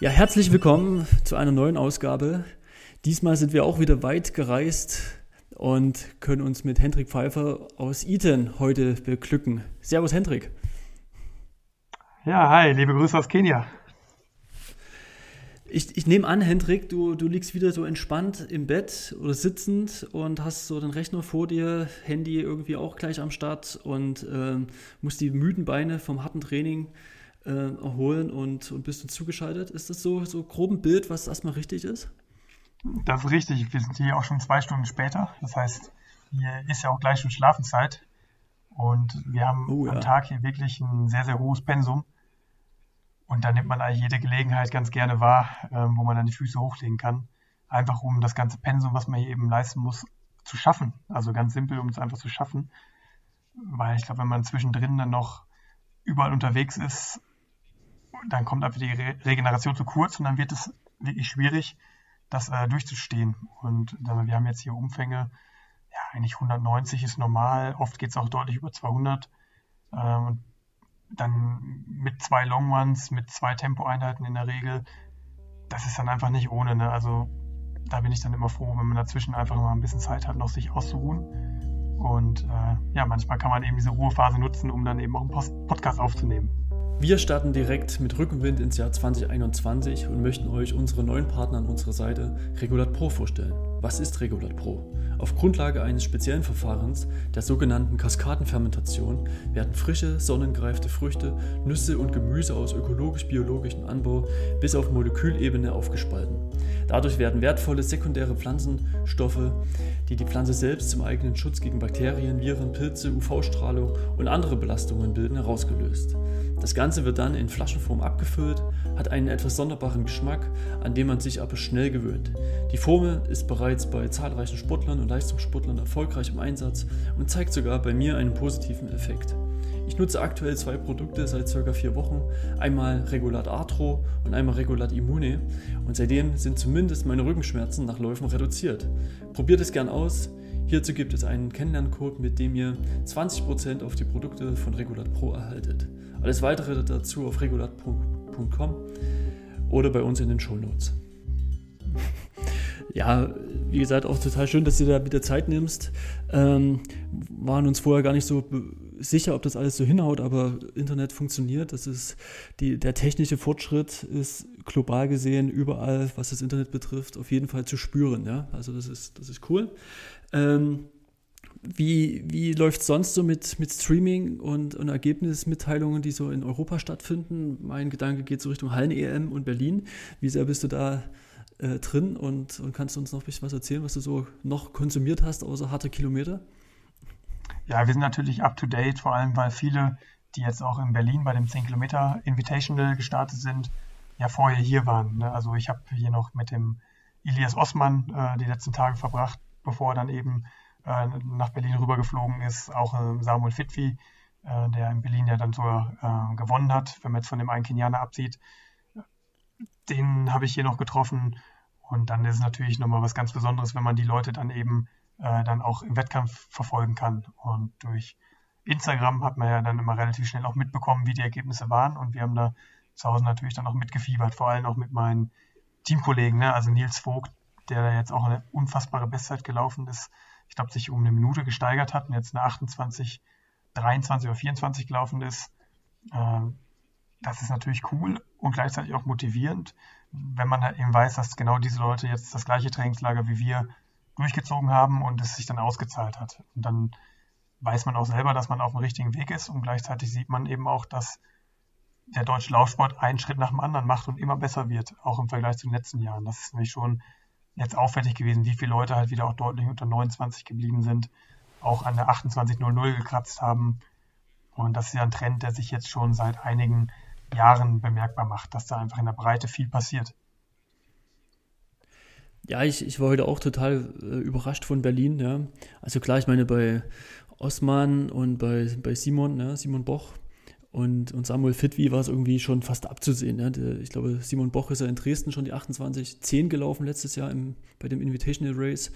Ja, herzlich willkommen zu einer neuen Ausgabe. Diesmal sind wir auch wieder weit gereist und können uns mit Hendrik Pfeiffer aus Eton heute beglücken. Servus Hendrik. Ja, hi, liebe Grüße aus Kenia. Ich, ich nehme an, Hendrik, du, du liegst wieder so entspannt im Bett oder sitzend und hast so den Rechner vor dir, Handy irgendwie auch gleich am Start und äh, musst die müden Beine vom harten Training äh, erholen und, und bist du zugeschaltet. Ist das so, so grob ein Bild, was erstmal richtig ist? Das ist richtig. Wir sind hier auch schon zwei Stunden später. Das heißt, hier ist ja auch gleich schon Schlafenszeit. Und wir haben oh, ja. am Tag hier wirklich ein sehr, sehr hohes Pensum. Und da nimmt man eigentlich jede Gelegenheit ganz gerne wahr, ähm, wo man dann die Füße hochlegen kann. Einfach um das ganze Pensum, was man hier eben leisten muss, zu schaffen. Also ganz simpel, um es einfach zu schaffen. Weil ich glaube, wenn man zwischendrin dann noch überall unterwegs ist, dann kommt einfach die Re Regeneration zu kurz und dann wird es wirklich schwierig, das äh, durchzustehen. Und äh, wir haben jetzt hier Umfänge, ja, eigentlich 190 ist normal, oft geht es auch deutlich über 200. Ähm, dann mit zwei Long Ones, mit zwei Tempoeinheiten in der Regel, das ist dann einfach nicht ohne. Ne? Also da bin ich dann immer froh, wenn man dazwischen einfach mal ein bisschen Zeit hat, noch sich auszuruhen. Und äh, ja, manchmal kann man eben diese Ruhephase nutzen, um dann eben auch einen Post Podcast aufzunehmen. Wir starten direkt mit Rückenwind ins Jahr 2021 und möchten euch unsere neuen Partner an unserer Seite Regulat Pro vorstellen. Was ist Regulat Pro? Auf Grundlage eines speziellen Verfahrens, der sogenannten Kaskadenfermentation, werden frische, sonnengereifte Früchte, Nüsse und Gemüse aus ökologisch-biologischem Anbau bis auf Molekülebene aufgespalten. Dadurch werden wertvolle sekundäre Pflanzenstoffe, die die Pflanze selbst zum eigenen Schutz gegen Bakterien, Viren, Pilze, UV-Strahlung und andere Belastungen bilden, herausgelöst. Das Ganze wird dann in Flaschenform abgefüllt, hat einen etwas sonderbaren Geschmack, an den man sich aber schnell gewöhnt. Die Formel ist bereits bei zahlreichen Sportlern und Leistungssportlern erfolgreich im Einsatz und zeigt sogar bei mir einen positiven Effekt. Ich nutze aktuell zwei Produkte seit circa vier Wochen, einmal Regulat Arthro und einmal Regulat Immune und seitdem sind zumindest meine Rückenschmerzen nach Läufen reduziert. Probiert es gern aus, Hierzu gibt es einen Kennenlerncode, mit dem ihr 20% auf die Produkte von Regulat Pro erhaltet. Alles weitere dazu auf regulat.com oder bei uns in den Show Notes. Ja, wie gesagt, auch total schön, dass du da wieder Zeit nimmst. Ähm, waren uns vorher gar nicht so sicher, ob das alles so hinhaut, aber Internet funktioniert. Das ist die, der technische Fortschritt ist global gesehen überall, was das Internet betrifft, auf jeden Fall zu spüren. Ja? Also das ist, das ist cool. Ähm, wie, wie läuft es sonst so mit, mit Streaming und, und Ergebnismitteilungen, die so in Europa stattfinden? Mein Gedanke geht so Richtung Hallen-EM und Berlin. Wie sehr bist du da äh, drin und, und kannst du uns noch ein bisschen was erzählen, was du so noch konsumiert hast, außer harte Kilometer? Ja, wir sind natürlich up to date, vor allem weil viele, die jetzt auch in Berlin bei dem 10 Kilometer Invitational gestartet sind, ja vorher hier waren. Ne? Also ich habe hier noch mit dem Ilias Osman äh, die letzten Tage verbracht, bevor er dann eben äh, nach Berlin rübergeflogen ist. Auch äh, Samuel Fitwi, äh, der in Berlin ja dann sogar gewonnen hat, wenn man jetzt von dem einen Kenianer absieht. Den habe ich hier noch getroffen. Und dann ist es natürlich nochmal was ganz Besonderes, wenn man die Leute dann eben dann auch im Wettkampf verfolgen kann. Und durch Instagram hat man ja dann immer relativ schnell auch mitbekommen, wie die Ergebnisse waren. Und wir haben da zu Hause natürlich dann auch mitgefiebert, vor allem auch mit meinen Teamkollegen, ne? also Nils Vogt, der jetzt auch eine unfassbare Bestzeit gelaufen ist, ich glaube, sich um eine Minute gesteigert hat und jetzt eine 28, 23 oder 24 gelaufen ist. Ähm, das ist natürlich cool und gleichzeitig auch motivierend, wenn man halt eben weiß, dass genau diese Leute jetzt das gleiche Trainingslager wie wir durchgezogen haben und es sich dann ausgezahlt hat. Und dann weiß man auch selber, dass man auf dem richtigen Weg ist und gleichzeitig sieht man eben auch, dass der deutsche Laufsport einen Schritt nach dem anderen macht und immer besser wird, auch im Vergleich zu den letzten Jahren. Das ist nämlich schon jetzt auffällig gewesen, wie viele Leute halt wieder auch deutlich unter 29 geblieben sind, auch an der 28.00 gekratzt haben. Und das ist ja ein Trend, der sich jetzt schon seit einigen Jahren bemerkbar macht, dass da einfach in der Breite viel passiert. Ja, ich, ich war heute auch total äh, überrascht von Berlin. Ja. Also klar, ich meine bei Osman und bei, bei Simon, ja, Simon Boch Und, und Samuel Fitwi war es irgendwie schon fast abzusehen. Ne? Ich glaube, Simon Boch ist ja in Dresden schon die 28-10 gelaufen letztes Jahr im, bei dem Invitational Race.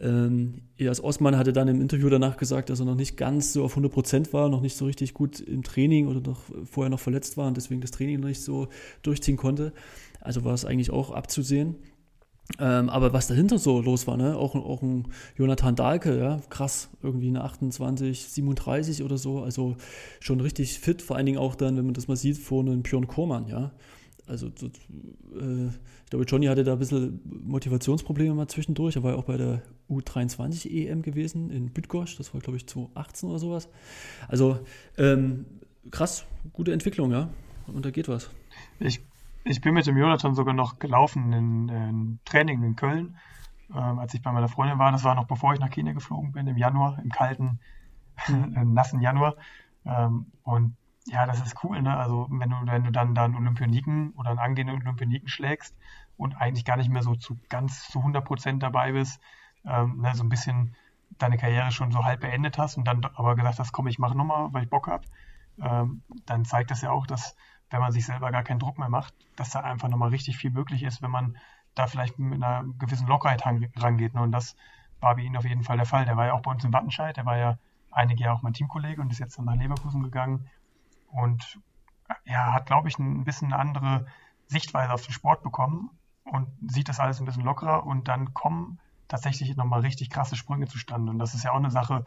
Ähm, Elias Osman hatte dann im Interview danach gesagt, dass er noch nicht ganz so auf 100 Prozent war, noch nicht so richtig gut im Training oder noch vorher noch verletzt war und deswegen das Training noch nicht so durchziehen konnte. Also war es eigentlich auch abzusehen. Ähm, aber was dahinter so los war, ne? auch, auch ein Jonathan Dahlke, ja, krass, irgendwie eine 28, 37 oder so, also schon richtig fit, vor allen Dingen auch dann, wenn man das mal sieht, vor einem Björn Kormann, ja. Also äh, ich glaube, Johnny hatte da ein bisschen Motivationsprobleme mal zwischendurch. Er war ja auch bei der U23 EM gewesen in Bydgoszcz, das war glaube ich 2018 oder sowas. Also ähm, krass, gute Entwicklung, ja. Und da geht was. Ich ich bin mit dem Jonathan sogar noch gelaufen in, in Training in Köln, ähm, als ich bei meiner Freundin war. Das war noch bevor ich nach Kenia geflogen bin, im Januar, im kalten, mhm. nassen Januar. Ähm, und ja, das ist cool, ne? Also wenn du, wenn du dann, dann Olympioniken oder einen angehenden Olympioniken schlägst und eigentlich gar nicht mehr so zu ganz zu 100 Prozent dabei bist, ähm, ne, so ein bisschen deine Karriere schon so halb beendet hast und dann aber gesagt hast, komm, ich mache nochmal, weil ich Bock habe, ähm, dann zeigt das ja auch, dass wenn man sich selber gar keinen Druck mehr macht, dass da einfach nochmal richtig viel möglich ist, wenn man da vielleicht mit einer gewissen Lockerheit rangeht. Ne? Und das war bei ihm auf jeden Fall der Fall. Der war ja auch bei uns in Wattenscheid, der war ja einige Jahre auch mein Teamkollege und ist jetzt dann nach Leverkusen gegangen und ja, hat, glaube ich, ein bisschen eine andere Sichtweise auf den Sport bekommen und sieht das alles ein bisschen lockerer und dann kommen tatsächlich nochmal richtig krasse Sprünge zustande. Und das ist ja auch eine Sache,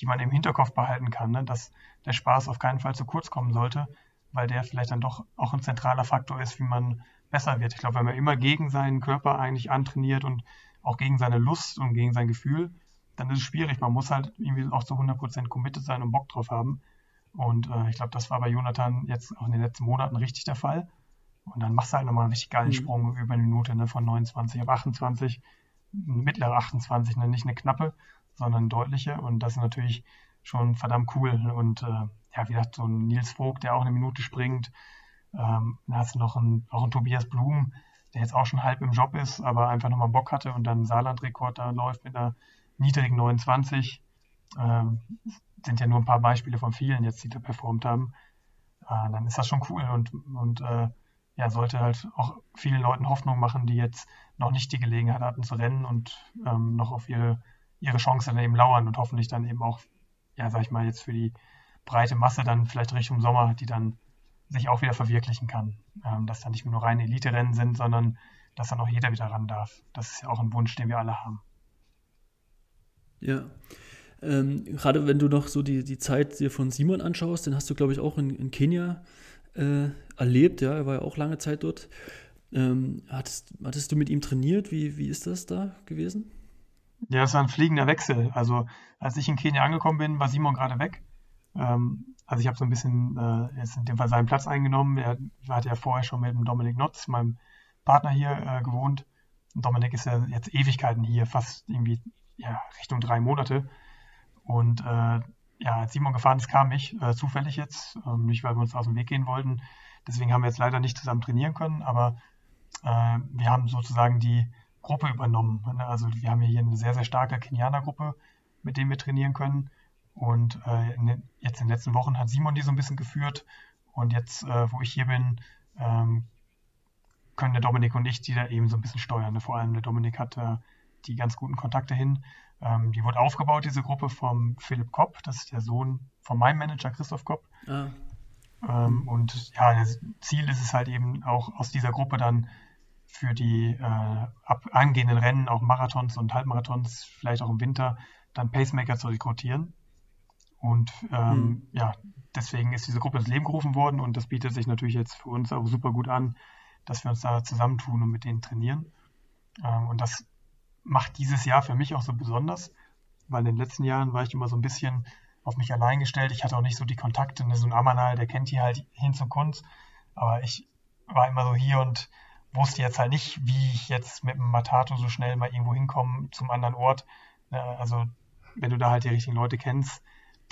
die man im Hinterkopf behalten kann, ne? dass der Spaß auf keinen Fall zu kurz kommen sollte, weil der vielleicht dann doch auch ein zentraler Faktor ist, wie man besser wird. Ich glaube, wenn man immer gegen seinen Körper eigentlich antrainiert und auch gegen seine Lust und gegen sein Gefühl, dann ist es schwierig. Man muss halt irgendwie auch zu 100% committed sein und Bock drauf haben. Und äh, ich glaube, das war bei Jonathan jetzt auch in den letzten Monaten richtig der Fall. Und dann machst du halt nochmal einen richtig geilen mhm. Sprung über eine Minute ne, von 29 auf 28, mittlere 28, ne, nicht eine knappe, sondern deutliche. Und das ist natürlich schon verdammt cool. Und äh, ja, wie gesagt, so ein Nils Vogt, der auch eine Minute springt. Ähm, dann hast du noch einen, auch einen Tobias Blum, der jetzt auch schon halb im Job ist, aber einfach nochmal Bock hatte und dann Saarland-Rekord da läuft mit einer niedrigen 29. Ähm, sind ja nur ein paar Beispiele von vielen jetzt, die da performt haben. Äh, dann ist das schon cool und, und äh, ja, sollte halt auch vielen Leuten Hoffnung machen, die jetzt noch nicht die Gelegenheit hatten zu rennen und ähm, noch auf ihre, ihre Chance dann eben lauern und hoffentlich dann eben auch, ja, sag ich mal, jetzt für die breite Masse dann vielleicht Richtung Sommer, die dann sich auch wieder verwirklichen kann. Ähm, dass dann nicht nur reine Elite-Rennen sind, sondern dass dann auch jeder wieder ran darf. Das ist ja auch ein Wunsch, den wir alle haben. Ja. Ähm, gerade wenn du noch so die, die Zeit dir von Simon anschaust, den hast du, glaube ich, auch in, in Kenia äh, erlebt, ja, er war ja auch lange Zeit dort. Ähm, hattest, hattest du mit ihm trainiert? Wie, wie ist das da gewesen? Ja, es war ein fliegender Wechsel. Also als ich in Kenia angekommen bin, war Simon gerade weg. Ähm, also ich habe so ein bisschen äh, jetzt in dem Fall seinen Platz eingenommen. Er hat ja vorher schon mit dem Dominik Notz, meinem Partner hier, äh, gewohnt. Dominik ist ja jetzt Ewigkeiten hier, fast irgendwie ja, Richtung drei Monate. Und äh, ja, als Simon gefahren ist, kam ich äh, zufällig jetzt, ähm, nicht weil wir uns aus dem Weg gehen wollten. Deswegen haben wir jetzt leider nicht zusammen trainieren können, aber äh, wir haben sozusagen die Gruppe übernommen. Also wir haben hier eine sehr, sehr starke Kenianer-Gruppe, mit dem wir trainieren können. Und äh, in den, jetzt in den letzten Wochen hat Simon die so ein bisschen geführt. Und jetzt, äh, wo ich hier bin, ähm, können der Dominik und ich die da eben so ein bisschen steuern. Ne? Vor allem der Dominik hat äh, die ganz guten Kontakte hin. Ähm, die wurde aufgebaut, diese Gruppe vom Philipp Kopp, das ist der Sohn von meinem Manager Christoph Kopp. Ah. Ähm, und ja, das Ziel ist es halt eben auch aus dieser Gruppe dann für die äh, ab angehenden Rennen, auch Marathons und Halbmarathons, vielleicht auch im Winter, dann Pacemaker zu rekrutieren. Und ähm, mhm. ja, deswegen ist diese Gruppe ins Leben gerufen worden und das bietet sich natürlich jetzt für uns auch super gut an, dass wir uns da zusammentun und mit denen trainieren. Ähm, und das macht dieses Jahr für mich auch so besonders, weil in den letzten Jahren war ich immer so ein bisschen auf mich allein gestellt. Ich hatte auch nicht so die Kontakte. Ne? So ein Amanal, der kennt hier halt hin zum Kunst. Aber ich war immer so hier und wusste jetzt halt nicht, wie ich jetzt mit dem Matato so schnell mal irgendwo hinkomme zum anderen Ort. Ne? Also wenn du da halt die richtigen Leute kennst,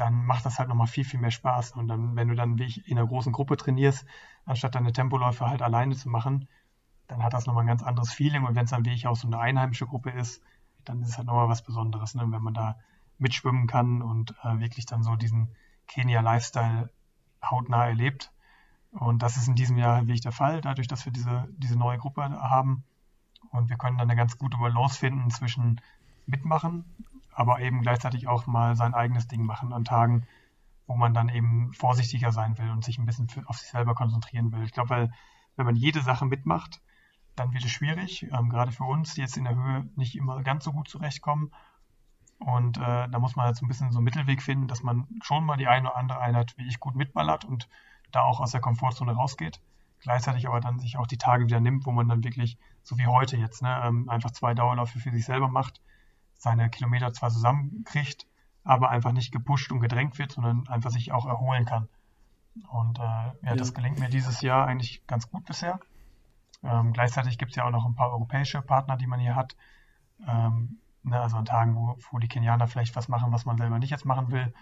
dann macht das halt nochmal viel, viel mehr Spaß. Und dann, wenn du dann wie ich in einer großen Gruppe trainierst, anstatt deine Tempoläufe halt alleine zu machen, dann hat das nochmal ein ganz anderes Feeling. Und wenn es dann wie ich auch so eine einheimische Gruppe ist, dann ist es halt nochmal was Besonderes, ne? wenn man da mitschwimmen kann und äh, wirklich dann so diesen Kenia-Lifestyle hautnah erlebt. Und das ist in diesem Jahr wirklich der Fall, dadurch, dass wir diese, diese neue Gruppe haben. Und wir können dann eine ganz gute Balance finden zwischen mitmachen, aber eben gleichzeitig auch mal sein eigenes Ding machen an Tagen, wo man dann eben vorsichtiger sein will und sich ein bisschen auf sich selber konzentrieren will. Ich glaube, weil wenn man jede Sache mitmacht, dann wird es schwierig, ähm, gerade für uns, die jetzt in der Höhe nicht immer ganz so gut zurechtkommen. Und äh, da muss man jetzt ein bisschen so einen Mittelweg finden, dass man schon mal die eine oder andere Einheit wie ich gut mitballert und da auch aus der Komfortzone rausgeht. Gleichzeitig aber dann sich auch die Tage wieder nimmt, wo man dann wirklich, so wie heute jetzt, ne, ähm, einfach zwei Dauerläufe für sich selber macht, seine Kilometer zwar zusammenkriegt, aber einfach nicht gepusht und gedrängt wird, sondern einfach sich auch erholen kann. Und äh, ja, ja, das gelingt mir dieses Jahr eigentlich ganz gut bisher. Ähm, gleichzeitig gibt es ja auch noch ein paar europäische Partner, die man hier hat. Ähm, ne, also an Tagen, wo, wo, die Kenianer vielleicht was machen, was man selber nicht jetzt machen will,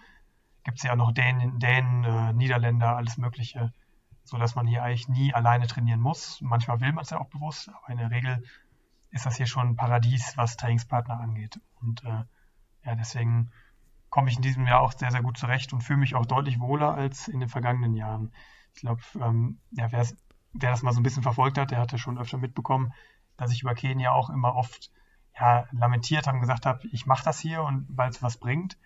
gibt es ja auch noch Dänen, Dänen äh, Niederländer, alles Mögliche, sodass man hier eigentlich nie alleine trainieren muss. Manchmal will man es ja auch bewusst, aber in der Regel ist das hier schon ein Paradies, was Trainingspartner angeht. Und äh, ja, deswegen komme ich in diesem Jahr auch sehr, sehr gut zurecht und fühle mich auch deutlich wohler als in den vergangenen Jahren. Ich glaube, ähm, ja, wer, das mal so ein bisschen verfolgt hat, der hatte schon öfter mitbekommen, dass ich über Kenia auch immer oft ja, lamentiert habe und gesagt habe, ich mache das hier und weil es was bringt,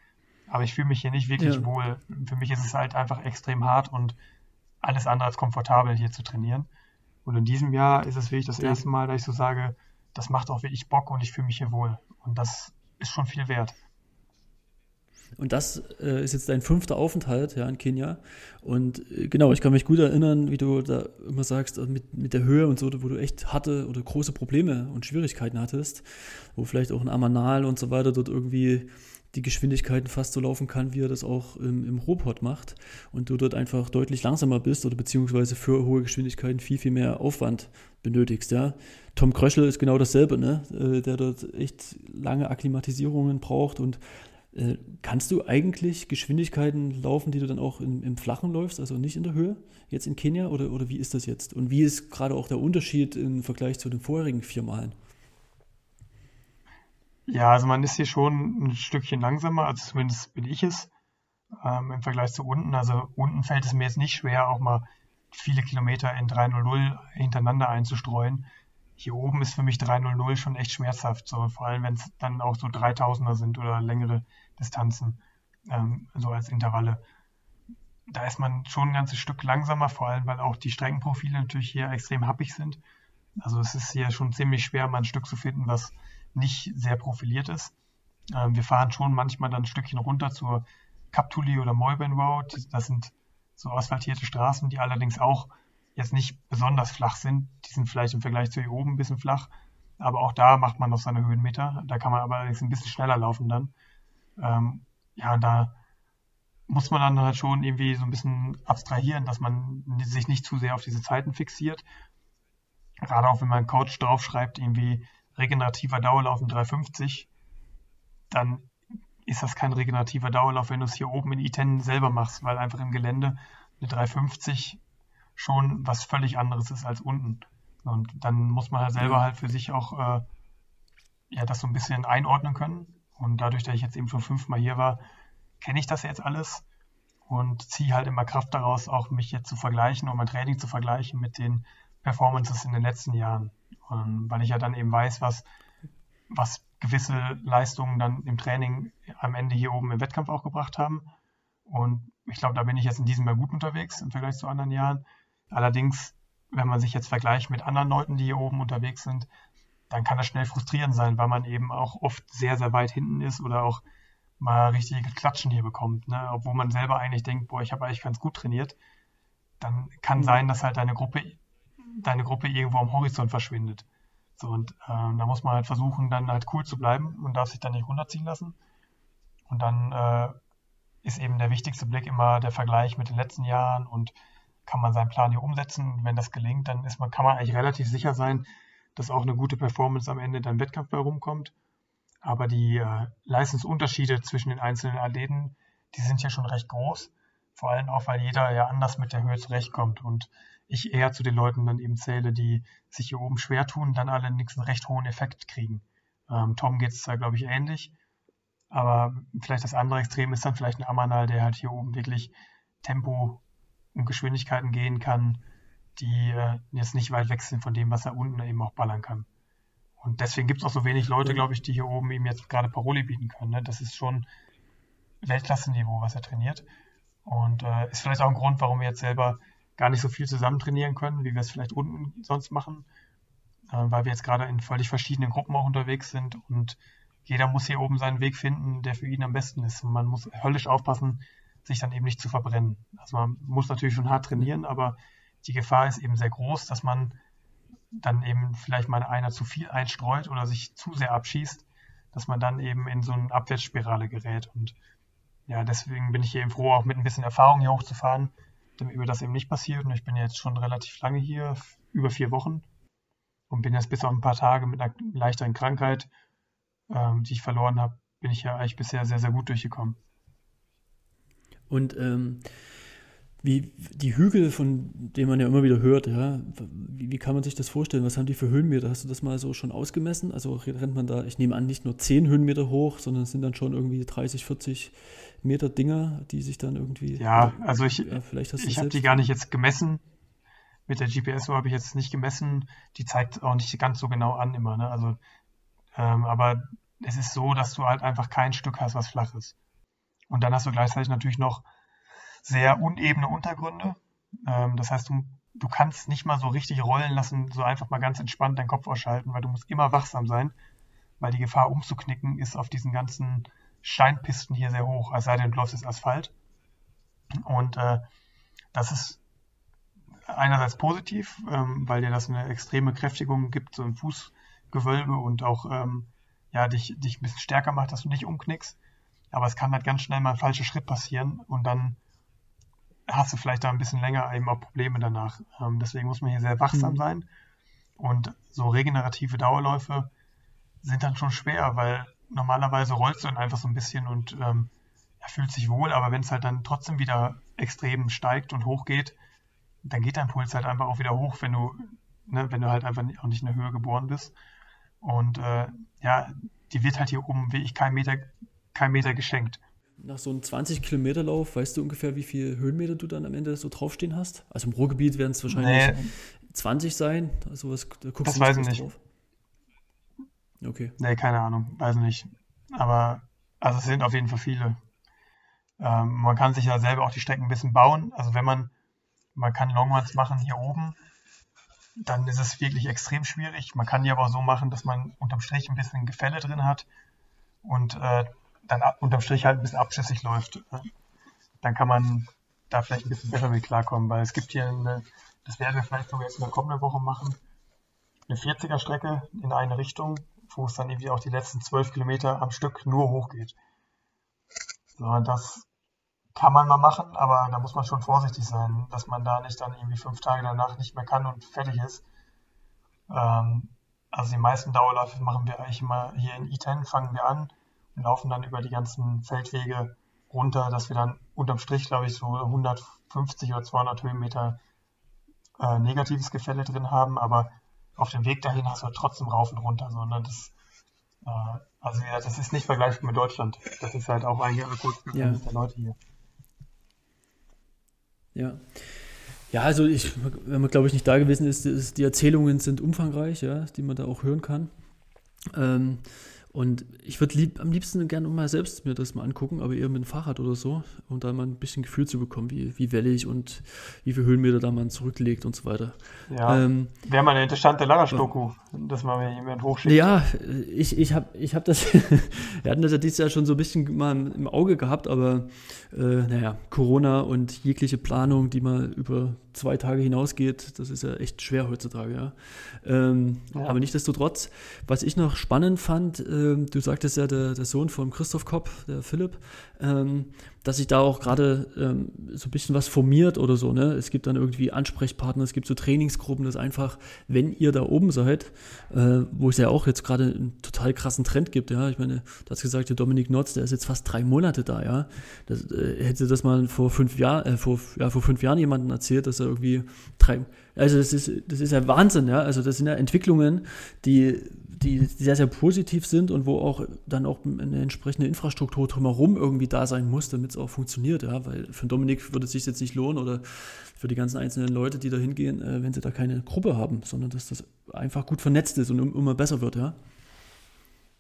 aber ich fühle mich hier nicht wirklich ja. wohl. Für mich ist es halt einfach extrem hart und alles andere als komfortabel hier zu trainieren. Und in diesem Jahr ist es wirklich das erste Mal, dass ich so sage, das macht auch wirklich Bock und ich fühle mich hier wohl. Und das ist schon viel wert. Und das äh, ist jetzt dein fünfter Aufenthalt ja, in Kenia. Und äh, genau, ich kann mich gut erinnern, wie du da immer sagst, äh, mit, mit der Höhe und so, wo du echt hatte oder große Probleme und Schwierigkeiten hattest, wo vielleicht auch ein Amanal und so weiter dort irgendwie die Geschwindigkeiten fast so laufen kann, wie er das auch im, im Robot macht und du dort einfach deutlich langsamer bist oder beziehungsweise für hohe Geschwindigkeiten viel, viel mehr Aufwand benötigst, ja. Tom Kröschel ist genau dasselbe, ne? Äh, der dort echt lange Akklimatisierungen braucht und äh, kannst du eigentlich Geschwindigkeiten laufen, die du dann auch im, im, Flachen läufst, also nicht in der Höhe, jetzt in Kenia? Oder, oder wie ist das jetzt? Und wie ist gerade auch der Unterschied im Vergleich zu den vorherigen vier Malen? Ja, also man ist hier schon ein Stückchen langsamer, also zumindest bin ich es ähm, im Vergleich zu unten. Also unten fällt es mir jetzt nicht schwer, auch mal viele Kilometer in 300 hintereinander einzustreuen hier oben ist für mich 300 schon echt schmerzhaft, so vor allem wenn es dann auch so 3000er sind oder längere Distanzen, ähm, so als Intervalle. Da ist man schon ein ganzes Stück langsamer, vor allem weil auch die Streckenprofile natürlich hier extrem happig sind. Also es ist hier schon ziemlich schwer, mal ein Stück zu finden, was nicht sehr profiliert ist. Ähm, wir fahren schon manchmal dann ein Stückchen runter zur Kaptuli oder Moiben Road. Das sind so asphaltierte Straßen, die allerdings auch jetzt nicht besonders flach sind. Die sind vielleicht im Vergleich zu hier oben ein bisschen flach. Aber auch da macht man noch seine Höhenmeter. Da kann man aber allerdings ein bisschen schneller laufen dann. Ähm, ja, da muss man dann halt schon irgendwie so ein bisschen abstrahieren, dass man sich nicht zu sehr auf diese Zeiten fixiert. Gerade auch wenn man Coach draufschreibt, irgendwie regenerativer Dauerlauf in 350, dann ist das kein regenerativer Dauerlauf, wenn du es hier oben in I10 selber machst, weil einfach im Gelände eine 350 schon was völlig anderes ist als unten. Und dann muss man halt selber halt für sich auch äh, ja, das so ein bisschen einordnen können. Und dadurch, dass ich jetzt eben schon fünfmal hier war, kenne ich das jetzt alles und ziehe halt immer Kraft daraus, auch mich jetzt zu vergleichen und mein Training zu vergleichen mit den Performances in den letzten Jahren. Und weil ich ja dann eben weiß, was, was gewisse Leistungen dann im Training am Ende hier oben im Wettkampf auch gebracht haben. Und ich glaube, da bin ich jetzt in diesem Jahr gut unterwegs im Vergleich zu anderen Jahren. Allerdings, wenn man sich jetzt vergleicht mit anderen Leuten, die hier oben unterwegs sind, dann kann das schnell frustrierend sein, weil man eben auch oft sehr, sehr weit hinten ist oder auch mal richtige Klatschen hier bekommt. Ne? Obwohl man selber eigentlich denkt, boah, ich habe eigentlich ganz gut trainiert. Dann kann mhm. sein, dass halt deine Gruppe, deine Gruppe irgendwo am Horizont verschwindet. So, und äh, da muss man halt versuchen, dann halt cool zu bleiben und darf sich dann nicht runterziehen lassen. Und dann äh, ist eben der wichtigste Blick immer der Vergleich mit den letzten Jahren und kann man seinen Plan hier umsetzen. Wenn das gelingt, dann ist man, kann man eigentlich relativ sicher sein, dass auch eine gute Performance am Ende dann Wettkampf bei rumkommt. Aber die äh, Leistungsunterschiede zwischen den einzelnen Athleten, die sind ja schon recht groß. Vor allem auch, weil jeder ja anders mit der Höhe zurechtkommt. Und ich eher zu den Leuten dann eben zähle, die sich hier oben schwer tun, dann allerdings einen recht hohen Effekt kriegen. Ähm, Tom geht es da, glaube ich, ähnlich. Aber vielleicht das andere Extrem ist dann vielleicht ein Amanal, der halt hier oben wirklich Tempo und Geschwindigkeiten gehen kann, die äh, jetzt nicht weit weg sind von dem, was er unten eben auch ballern kann. Und deswegen gibt es auch so wenig Leute, glaube ich, die hier oben ihm jetzt gerade Paroli bieten können. Ne? Das ist schon Weltklasse-Niveau, was er trainiert. Und äh, ist vielleicht auch ein Grund, warum wir jetzt selber gar nicht so viel zusammen trainieren können, wie wir es vielleicht unten sonst machen, äh, weil wir jetzt gerade in völlig verschiedenen Gruppen auch unterwegs sind und jeder muss hier oben seinen Weg finden, der für ihn am besten ist. Und man muss höllisch aufpassen, sich dann eben nicht zu verbrennen. Also man muss natürlich schon hart trainieren, aber die Gefahr ist eben sehr groß, dass man dann eben vielleicht mal einer zu viel einstreut oder sich zu sehr abschießt, dass man dann eben in so eine Abwärtsspirale gerät. Und ja, deswegen bin ich hier eben froh, auch mit ein bisschen Erfahrung hier hochzufahren, damit mir das eben nicht passiert. Und ich bin jetzt schon relativ lange hier, über vier Wochen, und bin jetzt bis auf ein paar Tage mit einer leichteren Krankheit, ähm, die ich verloren habe, bin ich ja eigentlich bisher sehr, sehr gut durchgekommen. Und ähm, wie die Hügel, von denen man ja immer wieder hört, ja, wie, wie, kann man sich das vorstellen? Was haben die für Höhenmeter? Hast du das mal so schon ausgemessen? Also rennt man da, ich nehme an, nicht nur 10 Höhenmeter hoch, sondern es sind dann schon irgendwie 30, 40 Meter Dinger, die sich dann irgendwie. Ja, also ich, ja, ich habe die gar nicht jetzt gemessen. Mit der GPS-Uhr habe ich jetzt nicht gemessen. Die zeigt auch nicht ganz so genau an immer. Ne? Also, ähm, aber es ist so, dass du halt einfach kein Stück hast, was flach ist. Und dann hast du gleichzeitig natürlich noch sehr unebene Untergründe. Ähm, das heißt, du, du kannst nicht mal so richtig rollen lassen, so einfach mal ganz entspannt deinen Kopf ausschalten, weil du musst immer wachsam sein, weil die Gefahr umzuknicken ist auf diesen ganzen Steinpisten hier sehr hoch, es sei denn, du läufst jetzt Asphalt. Und äh, das ist einerseits positiv, ähm, weil dir das eine extreme Kräftigung gibt, so im Fußgewölbe und auch ähm, ja, dich, dich ein bisschen stärker macht, dass du nicht umknickst. Aber es kann halt ganz schnell mal ein falscher Schritt passieren und dann hast du vielleicht da ein bisschen länger eben auch Probleme danach. Ähm, deswegen muss man hier sehr wachsam mhm. sein. Und so regenerative Dauerläufe sind dann schon schwer, weil normalerweise rollst du dann einfach so ein bisschen und ähm, er fühlt sich wohl, aber wenn es halt dann trotzdem wieder extrem steigt und hochgeht, dann geht dein Puls halt einfach auch wieder hoch, wenn du, ne, wenn du halt einfach auch nicht in der Höhe geboren bist. Und äh, ja, die wird halt hier oben wie ich kein Meter, kein Meter geschenkt nach so einem 20-Kilometer-Lauf, weißt du ungefähr, wie viele Höhenmeter du dann am Ende so draufstehen hast? Also im Ruhrgebiet werden es wahrscheinlich nee. 20 sein. Also was, da guckst das du weiß ich nicht. Drauf. Okay. Nee, keine Ahnung, weiß nicht. Aber also es sind auf jeden Fall viele. Ähm, man kann sich ja selber auch die Strecken ein bisschen bauen. Also wenn man, man kann Longruns machen hier oben, dann ist es wirklich extrem schwierig. Man kann die aber auch so machen, dass man unterm Strich ein bisschen Gefälle drin hat und äh, dann unterm Strich halt ein bisschen abschüssig läuft, ne? dann kann man da vielleicht ein bisschen besser mit klarkommen, weil es gibt hier eine, das werden wir vielleicht sogar jetzt in der kommenden Woche machen, eine 40er Strecke in eine Richtung, wo es dann irgendwie auch die letzten 12 Kilometer am Stück nur hochgeht. So, das kann man mal machen, aber da muss man schon vorsichtig sein, dass man da nicht dann irgendwie fünf Tage danach nicht mehr kann und fertig ist. Ähm, also die meisten Dauerläufe machen wir eigentlich immer hier in E10, fangen wir an, laufen dann über die ganzen Feldwege runter, dass wir dann unterm Strich, glaube ich, so 150 oder 200 Höhenmeter äh, negatives Gefälle drin haben, aber auf dem Weg dahin hast du halt trotzdem rauf und runter, sondern das, äh, also ja, das ist nicht vergleichbar mit Deutschland. Das ist halt auch eigentlich eine kurze ja. der Leute hier. Ja. Ja, also ich, wenn man glaube ich nicht da gewesen ist, ist, die Erzählungen sind umfangreich, ja, die man da auch hören kann. Ähm, und ich würde lieb, am liebsten gerne mal selbst mir das mal angucken, aber eher mit dem Fahrrad oder so, um da mal ein bisschen Gefühl zu bekommen, wie, wie wellig und wie viele Höhenmeter da man zurücklegt und so weiter. Ja, ähm, wäre mal eine interessante Larasch-Doku, dass man mir jemand hochschickt. Ja, ich, ich habe ich hab das, wir hatten das ja dieses Jahr schon so ein bisschen mal im Auge gehabt, aber äh, naja, Corona und jegliche Planung, die mal über zwei Tage hinausgeht, das ist ja echt schwer heutzutage, ja. Ähm, ja. Aber nichtsdestotrotz, was ich noch spannend fand, äh, du sagtest ja, der, der Sohn von Christoph Kopp, der Philipp, ähm, dass sich da auch gerade ähm, so ein bisschen was formiert oder so. Ne? Es gibt dann irgendwie Ansprechpartner, es gibt so Trainingsgruppen, das einfach, wenn ihr da oben seid, äh, wo es ja auch jetzt gerade einen total krassen Trend gibt, ja. Ich meine, du hast gesagt, der Dominik Notz, der ist jetzt fast drei Monate da, ja. Das, äh, hätte das mal vor fünf Jahren, äh, vor, ja, vor fünf Jahren jemandem erzählt, dass er irgendwie drei, also das ist, das ist ja Wahnsinn, ja. Also das sind ja Entwicklungen, die die sehr, sehr positiv sind und wo auch dann auch eine entsprechende Infrastruktur drumherum irgendwie da sein muss, damit es auch funktioniert, ja, weil für Dominik würde es sich jetzt nicht lohnen oder für die ganzen einzelnen Leute, die da hingehen, äh, wenn sie da keine Gruppe haben, sondern dass das einfach gut vernetzt ist und immer besser wird, ja.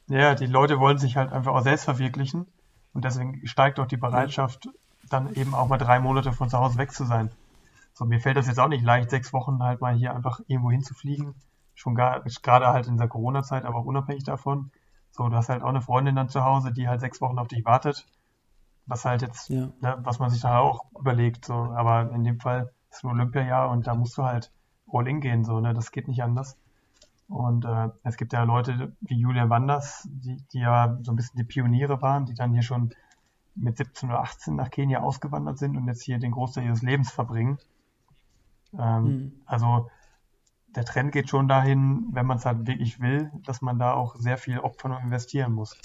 Ja, die Leute wollen sich halt einfach auch selbst verwirklichen und deswegen steigt auch die Bereitschaft, dann eben auch mal drei Monate von zu Hause weg zu sein. So, mir fällt das jetzt auch nicht leicht, sechs Wochen halt mal hier einfach irgendwo hinzufliegen. Schon gar, gerade halt in der Corona-Zeit, aber auch unabhängig davon. So, du hast halt auch eine Freundin dann zu Hause, die halt sechs Wochen auf dich wartet. Was halt jetzt, ja. ne, was man sich da auch überlegt. So, aber in dem Fall ist es ein Olympiajahr und da musst du halt all in gehen, so, ne, das geht nicht anders. Und äh, es gibt ja Leute wie Julian Wanders, die, die ja so ein bisschen die Pioniere waren, die dann hier schon mit 17 oder 18 nach Kenia ausgewandert sind und jetzt hier den Großteil ihres Lebens verbringen. Ähm, mhm. Also der Trend geht schon dahin, wenn man es halt wirklich will, dass man da auch sehr viel Opfer noch investieren muss.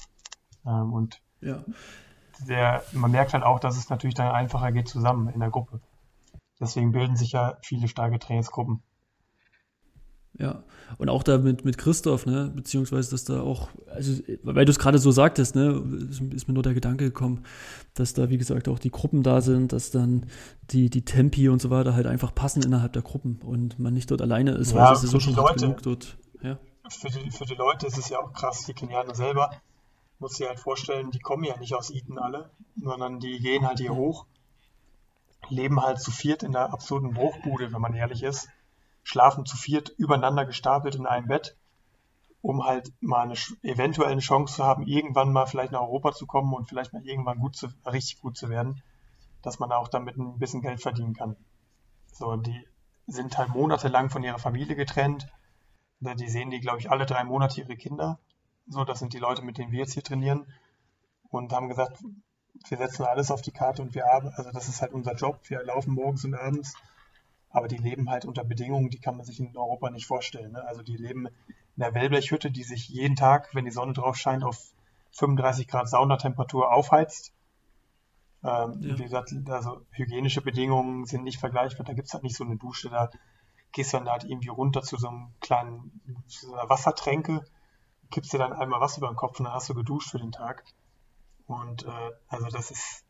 Ähm, und ja. der, man merkt halt auch, dass es natürlich dann einfacher geht zusammen in der Gruppe. Deswegen bilden sich ja viele starke Trainingsgruppen. Ja, und auch da mit, mit Christoph, ne, beziehungsweise, dass da auch, also, weil du es gerade so sagtest, ne, ist mir nur der Gedanke gekommen, dass da, wie gesagt, auch die Gruppen da sind, dass dann die, die Tempi und so weiter halt einfach passen innerhalb der Gruppen und man nicht dort alleine ist, ja, weil es ist so schon Leute, genug dort, ja. Für die, für die Leute ist es ja auch krass, die Kenianer selber, muss sich halt vorstellen, die kommen ja nicht aus Eden alle, sondern die gehen halt hier hoch, leben halt zu viert in der absoluten Bruchbude, wenn man ehrlich ist schlafen zu viert übereinander gestapelt in einem Bett, um halt mal eine eventuell eine Chance zu haben, irgendwann mal vielleicht nach Europa zu kommen und vielleicht mal irgendwann gut zu, richtig gut zu werden, dass man auch damit ein bisschen Geld verdienen kann. So, die sind halt monatelang von ihrer Familie getrennt. Die sehen die, glaube ich, alle drei Monate ihre Kinder. So, das sind die Leute, mit denen wir jetzt hier trainieren. Und haben gesagt, wir setzen alles auf die Karte und wir arbeiten, also das ist halt unser Job. Wir laufen morgens und abends aber die leben halt unter Bedingungen, die kann man sich in Europa nicht vorstellen. Ne? Also die leben in der Wellblechhütte, die sich jeden Tag, wenn die Sonne drauf scheint, auf 35 Grad Saunatemperatur aufheizt. Ähm, ja. Wie gesagt, also hygienische Bedingungen sind nicht vergleichbar. Da gibt es halt nicht so eine Dusche, da gehst du dann halt irgendwie runter zu so einem kleinen zu so einer Wassertränke, kippst dir dann einmal Wasser über den Kopf und dann hast du geduscht für den Tag. Und äh, also das ist,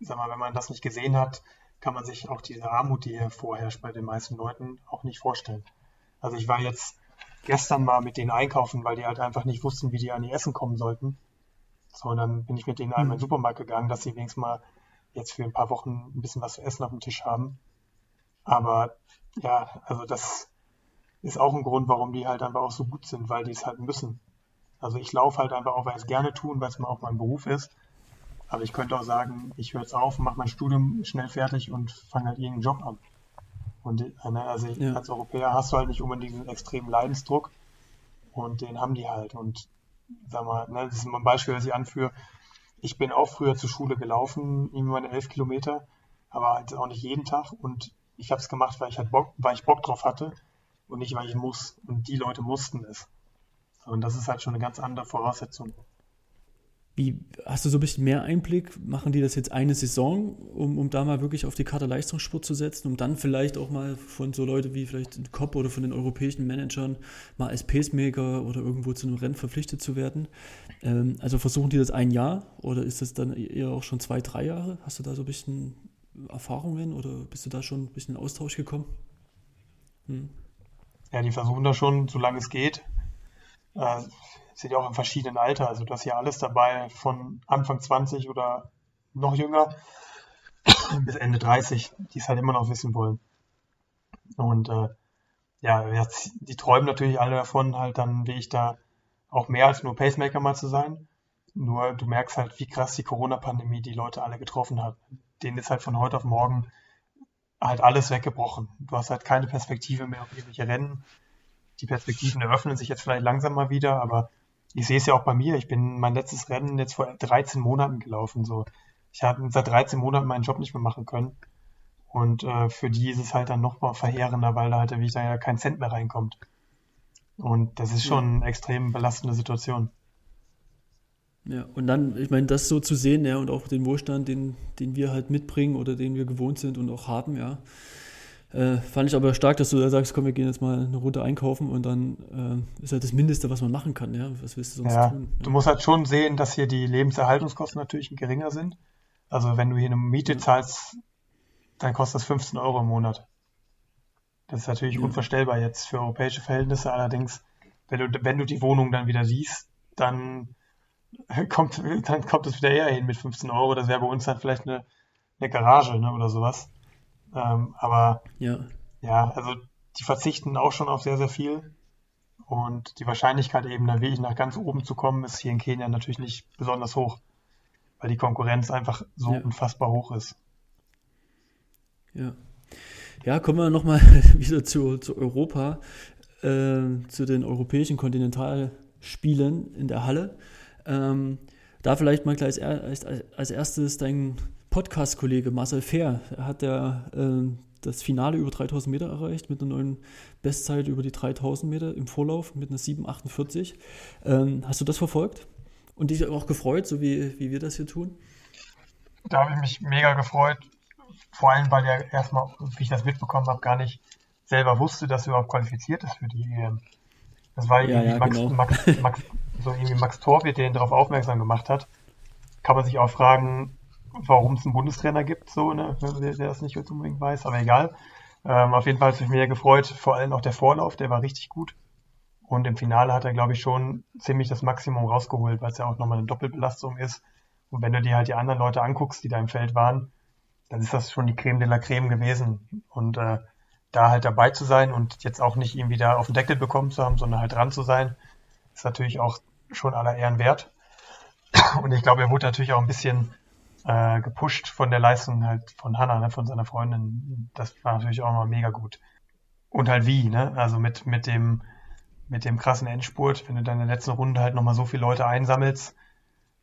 sag mal, wenn man das nicht gesehen hat, kann man sich auch diese Armut, die hier vorherrscht bei den meisten Leuten, auch nicht vorstellen. Also ich war jetzt gestern mal mit denen einkaufen, weil die halt einfach nicht wussten, wie die an ihr Essen kommen sollten. So, und dann bin ich mit denen einmal in den mhm. Supermarkt gegangen, dass sie wenigstens mal jetzt für ein paar Wochen ein bisschen was zu essen auf dem Tisch haben. Aber ja, also das ist auch ein Grund, warum die halt einfach auch so gut sind, weil die es halt müssen. Also ich laufe halt einfach auch, weil ich es gerne tue und weil es mir auch mein Beruf ist. Aber ich könnte auch sagen, ich höre jetzt auf, mache mein Studium schnell fertig und fange halt irgendeinen Job an. Und äh, ne, also ja. als Europäer hast du halt nicht unbedingt diesen extremen Leidensdruck und den haben die halt. Und sag mal, ne, das ist mal ein Beispiel, das ich anführe. Ich bin auch früher zur Schule gelaufen, irgendwann elf Kilometer, aber halt auch nicht jeden Tag. Und ich habe es gemacht, weil ich halt Bock, weil ich Bock drauf hatte und nicht, weil ich muss. Und die Leute mussten es. Und das ist halt schon eine ganz andere Voraussetzung. Wie, hast du so ein bisschen mehr Einblick? Machen die das jetzt eine Saison, um, um da mal wirklich auf die Karte Leistungssport zu setzen, um dann vielleicht auch mal von so Leuten wie vielleicht Kopp oder von den europäischen Managern mal als Pacemaker oder irgendwo zu einem Rennen verpflichtet zu werden? Ähm, also versuchen die das ein Jahr oder ist das dann eher auch schon zwei, drei Jahre? Hast du da so ein bisschen Erfahrungen oder bist du da schon ein bisschen in Austausch gekommen? Hm. Ja, die versuchen das schon, solange es geht. Äh, sind ja auch im verschiedenen Alter. Also du hast ja alles dabei von Anfang 20 oder noch jünger bis Ende 30, die es halt immer noch wissen wollen. Und äh, ja, die träumen natürlich alle davon, halt dann, wie ich da auch mehr als nur Pacemaker mal zu sein. Nur du merkst halt, wie krass die Corona-Pandemie die Leute alle getroffen hat. Denen ist halt von heute auf morgen halt alles weggebrochen. Du hast halt keine Perspektive mehr auf irgendwelche Rennen. Die Perspektiven eröffnen sich jetzt vielleicht langsam mal wieder, aber ich sehe es ja auch bei mir. Ich bin mein letztes Rennen jetzt vor 13 Monaten gelaufen. So, ich habe seit 13 Monaten meinen Job nicht mehr machen können. Und äh, für die ist es halt dann noch mal verheerender, weil da halt wie ich da ja kein Cent mehr reinkommt. Und das ist schon eine extrem belastende Situation. Ja, und dann, ich meine, das so zu sehen, ja, und auch den Wohlstand, den, den wir halt mitbringen oder den wir gewohnt sind und auch haben, ja, äh, fand ich aber stark, dass du da sagst, komm, wir gehen jetzt mal eine Runde einkaufen und dann äh, ist halt das Mindeste, was man machen kann. Ja? Was willst du sonst ja, tun? Ja? Du musst halt schon sehen, dass hier die Lebenserhaltungskosten natürlich geringer sind. Also wenn du hier eine Miete zahlst, dann kostet das 15 Euro im Monat. Das ist natürlich ja. unvorstellbar jetzt für europäische Verhältnisse. Allerdings, wenn du, wenn du die Wohnung dann wieder siehst, dann kommt, dann kommt es wieder eher hin mit 15 Euro. Das wäre bei uns dann vielleicht eine, eine Garage ne, oder sowas. Ähm, aber ja. ja, also die verzichten auch schon auf sehr, sehr viel. Und die Wahrscheinlichkeit eben da wirklich nach ganz oben zu kommen, ist hier in Kenia natürlich nicht besonders hoch, weil die Konkurrenz einfach so ja. unfassbar hoch ist. Ja. Ja, kommen wir nochmal wieder zu, zu Europa, äh, zu den europäischen Kontinentalspielen in der Halle. Ähm, da vielleicht mal gleich als, als erstes dein Podcast-Kollege Marcel Fair. Hat ja äh, das Finale über 3000 Meter erreicht mit einer neuen Bestzeit über die 3000 Meter im Vorlauf mit einer 748. Ähm, hast du das verfolgt und dich auch gefreut, so wie, wie wir das hier tun? Da habe ich mich mega gefreut, vor allem weil er erstmal, wie ich das mitbekommen habe, gar nicht selber wusste, dass er überhaupt qualifiziert ist für die EM. Das war ja, irgendwie ja, Max, genau. Max, Max, so irgendwie Max Torwirt, der ihn darauf aufmerksam gemacht hat. Kann man sich auch fragen, warum es einen Bundestrainer gibt, so, ne, der, der das nicht unbedingt weiß, aber egal. Ähm, auf jeden Fall hat es mich mehr gefreut, vor allem auch der Vorlauf, der war richtig gut. Und im Finale hat er, glaube ich, schon ziemlich das Maximum rausgeholt, weil es ja auch nochmal eine Doppelbelastung ist. Und wenn du dir halt die anderen Leute anguckst, die da im Feld waren, dann ist das schon die Creme de la Creme gewesen. Und äh, da halt dabei zu sein und jetzt auch nicht irgendwie da auf den Deckel bekommen zu haben, sondern halt dran zu sein, ist natürlich auch schon aller Ehren wert. Und ich glaube, er wurde natürlich auch ein bisschen äh, gepusht von der Leistung halt von Hannah, ne, von seiner Freundin. Das war natürlich auch mal mega gut. Und halt wie, ne? Also mit, mit dem, mit dem krassen Endspurt, wenn du dann in der letzten Runde halt nochmal so viele Leute einsammelst,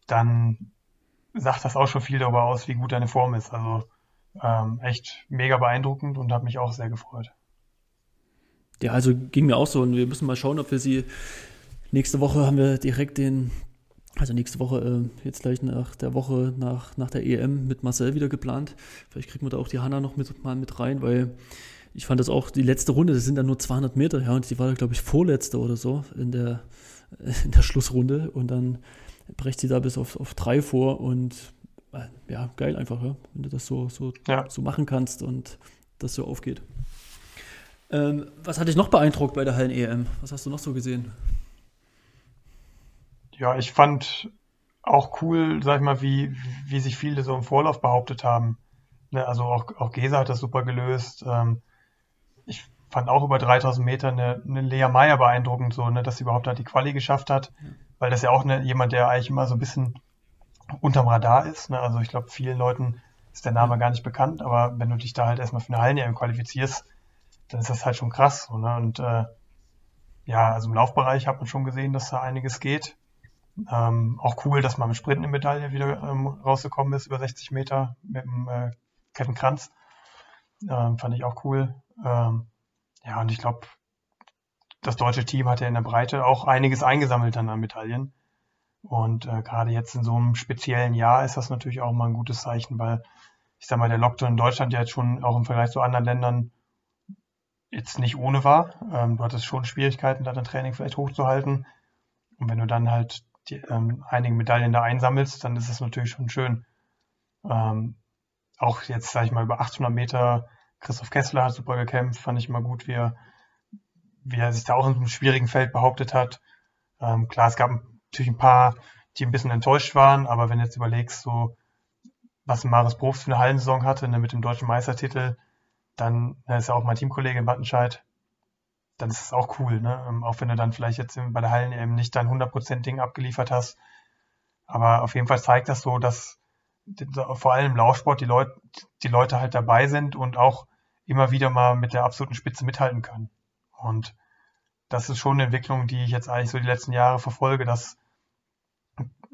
dann sagt das auch schon viel darüber aus, wie gut deine Form ist. Also ähm, echt mega beeindruckend und habe mich auch sehr gefreut. Ja, also ging mir auch so und wir müssen mal schauen, ob wir sie nächste Woche haben wir direkt den also nächste Woche, äh, jetzt gleich nach der Woche nach, nach der EM mit Marcel wieder geplant. Vielleicht kriegen wir da auch die Hanna noch mit, mal mit rein, weil ich fand das auch, die letzte Runde, das sind dann nur 200 Meter, ja, und die war da, glaube ich, vorletzte oder so in der, in der Schlussrunde und dann brecht sie da bis auf, auf drei vor und äh, ja, geil einfach, ja, wenn du das so, so, ja. so machen kannst und das so aufgeht. Ähm, was hat dich noch beeindruckt bei der Hallen-EM? Was hast du noch so gesehen? Ja, ich fand auch cool, sag ich mal, wie, wie sich viele so im Vorlauf behauptet haben. Ne, also auch, auch Gesa hat das super gelöst. Ähm, ich fand auch über 3000 Meter eine, eine Lea Meyer beeindruckend, so, ne, dass sie überhaupt halt die Quali geschafft hat, weil das ja auch eine, jemand, der eigentlich immer so ein bisschen unterm Radar ist. Ne? Also ich glaube, vielen Leuten ist der Name gar nicht bekannt, aber wenn du dich da halt erstmal für eine Hallen qualifizierst, dann ist das halt schon krass. So, ne? Und äh, ja, also im Laufbereich hat man schon gesehen, dass da einiges geht. Ähm, auch cool, dass man im Sprint eine Medaille wieder ähm, rausgekommen ist, über 60 Meter mit dem äh, Kevin Kranz. Ähm, fand ich auch cool. Ähm, ja, und ich glaube, das deutsche Team hat ja in der Breite auch einiges eingesammelt dann an Medaillen. Und äh, gerade jetzt in so einem speziellen Jahr ist das natürlich auch mal ein gutes Zeichen, weil ich sag mal, der Lockdown in Deutschland ja jetzt schon auch im Vergleich zu anderen Ländern jetzt nicht ohne war. Ähm, du hattest schon Schwierigkeiten, da dein Training vielleicht hochzuhalten. Und wenn du dann halt die, ähm, einige Medaillen da einsammelst, dann ist es natürlich schon schön. Ähm, auch jetzt, sage ich mal, über 800 Meter, Christoph Kessler hat super gekämpft, fand ich immer gut, wie er, wie er sich da auch in einem schwierigen Feld behauptet hat. Ähm, klar, es gab natürlich ein paar, die ein bisschen enttäuscht waren, aber wenn du jetzt überlegst, so, was Maris Profs für eine Hallensaison hatte, ne, mit dem deutschen Meistertitel, dann ist ja auch mein Teamkollege in Wattenscheid, dann ist es auch cool, ne? Ähm, auch wenn du dann vielleicht jetzt bei der Hallen eben nicht dein 100% Ding abgeliefert hast. Aber auf jeden Fall zeigt das so, dass vor allem im Laufsport die Leute, die Leute halt dabei sind und auch immer wieder mal mit der absoluten Spitze mithalten können. Und das ist schon eine Entwicklung, die ich jetzt eigentlich so die letzten Jahre verfolge, dass,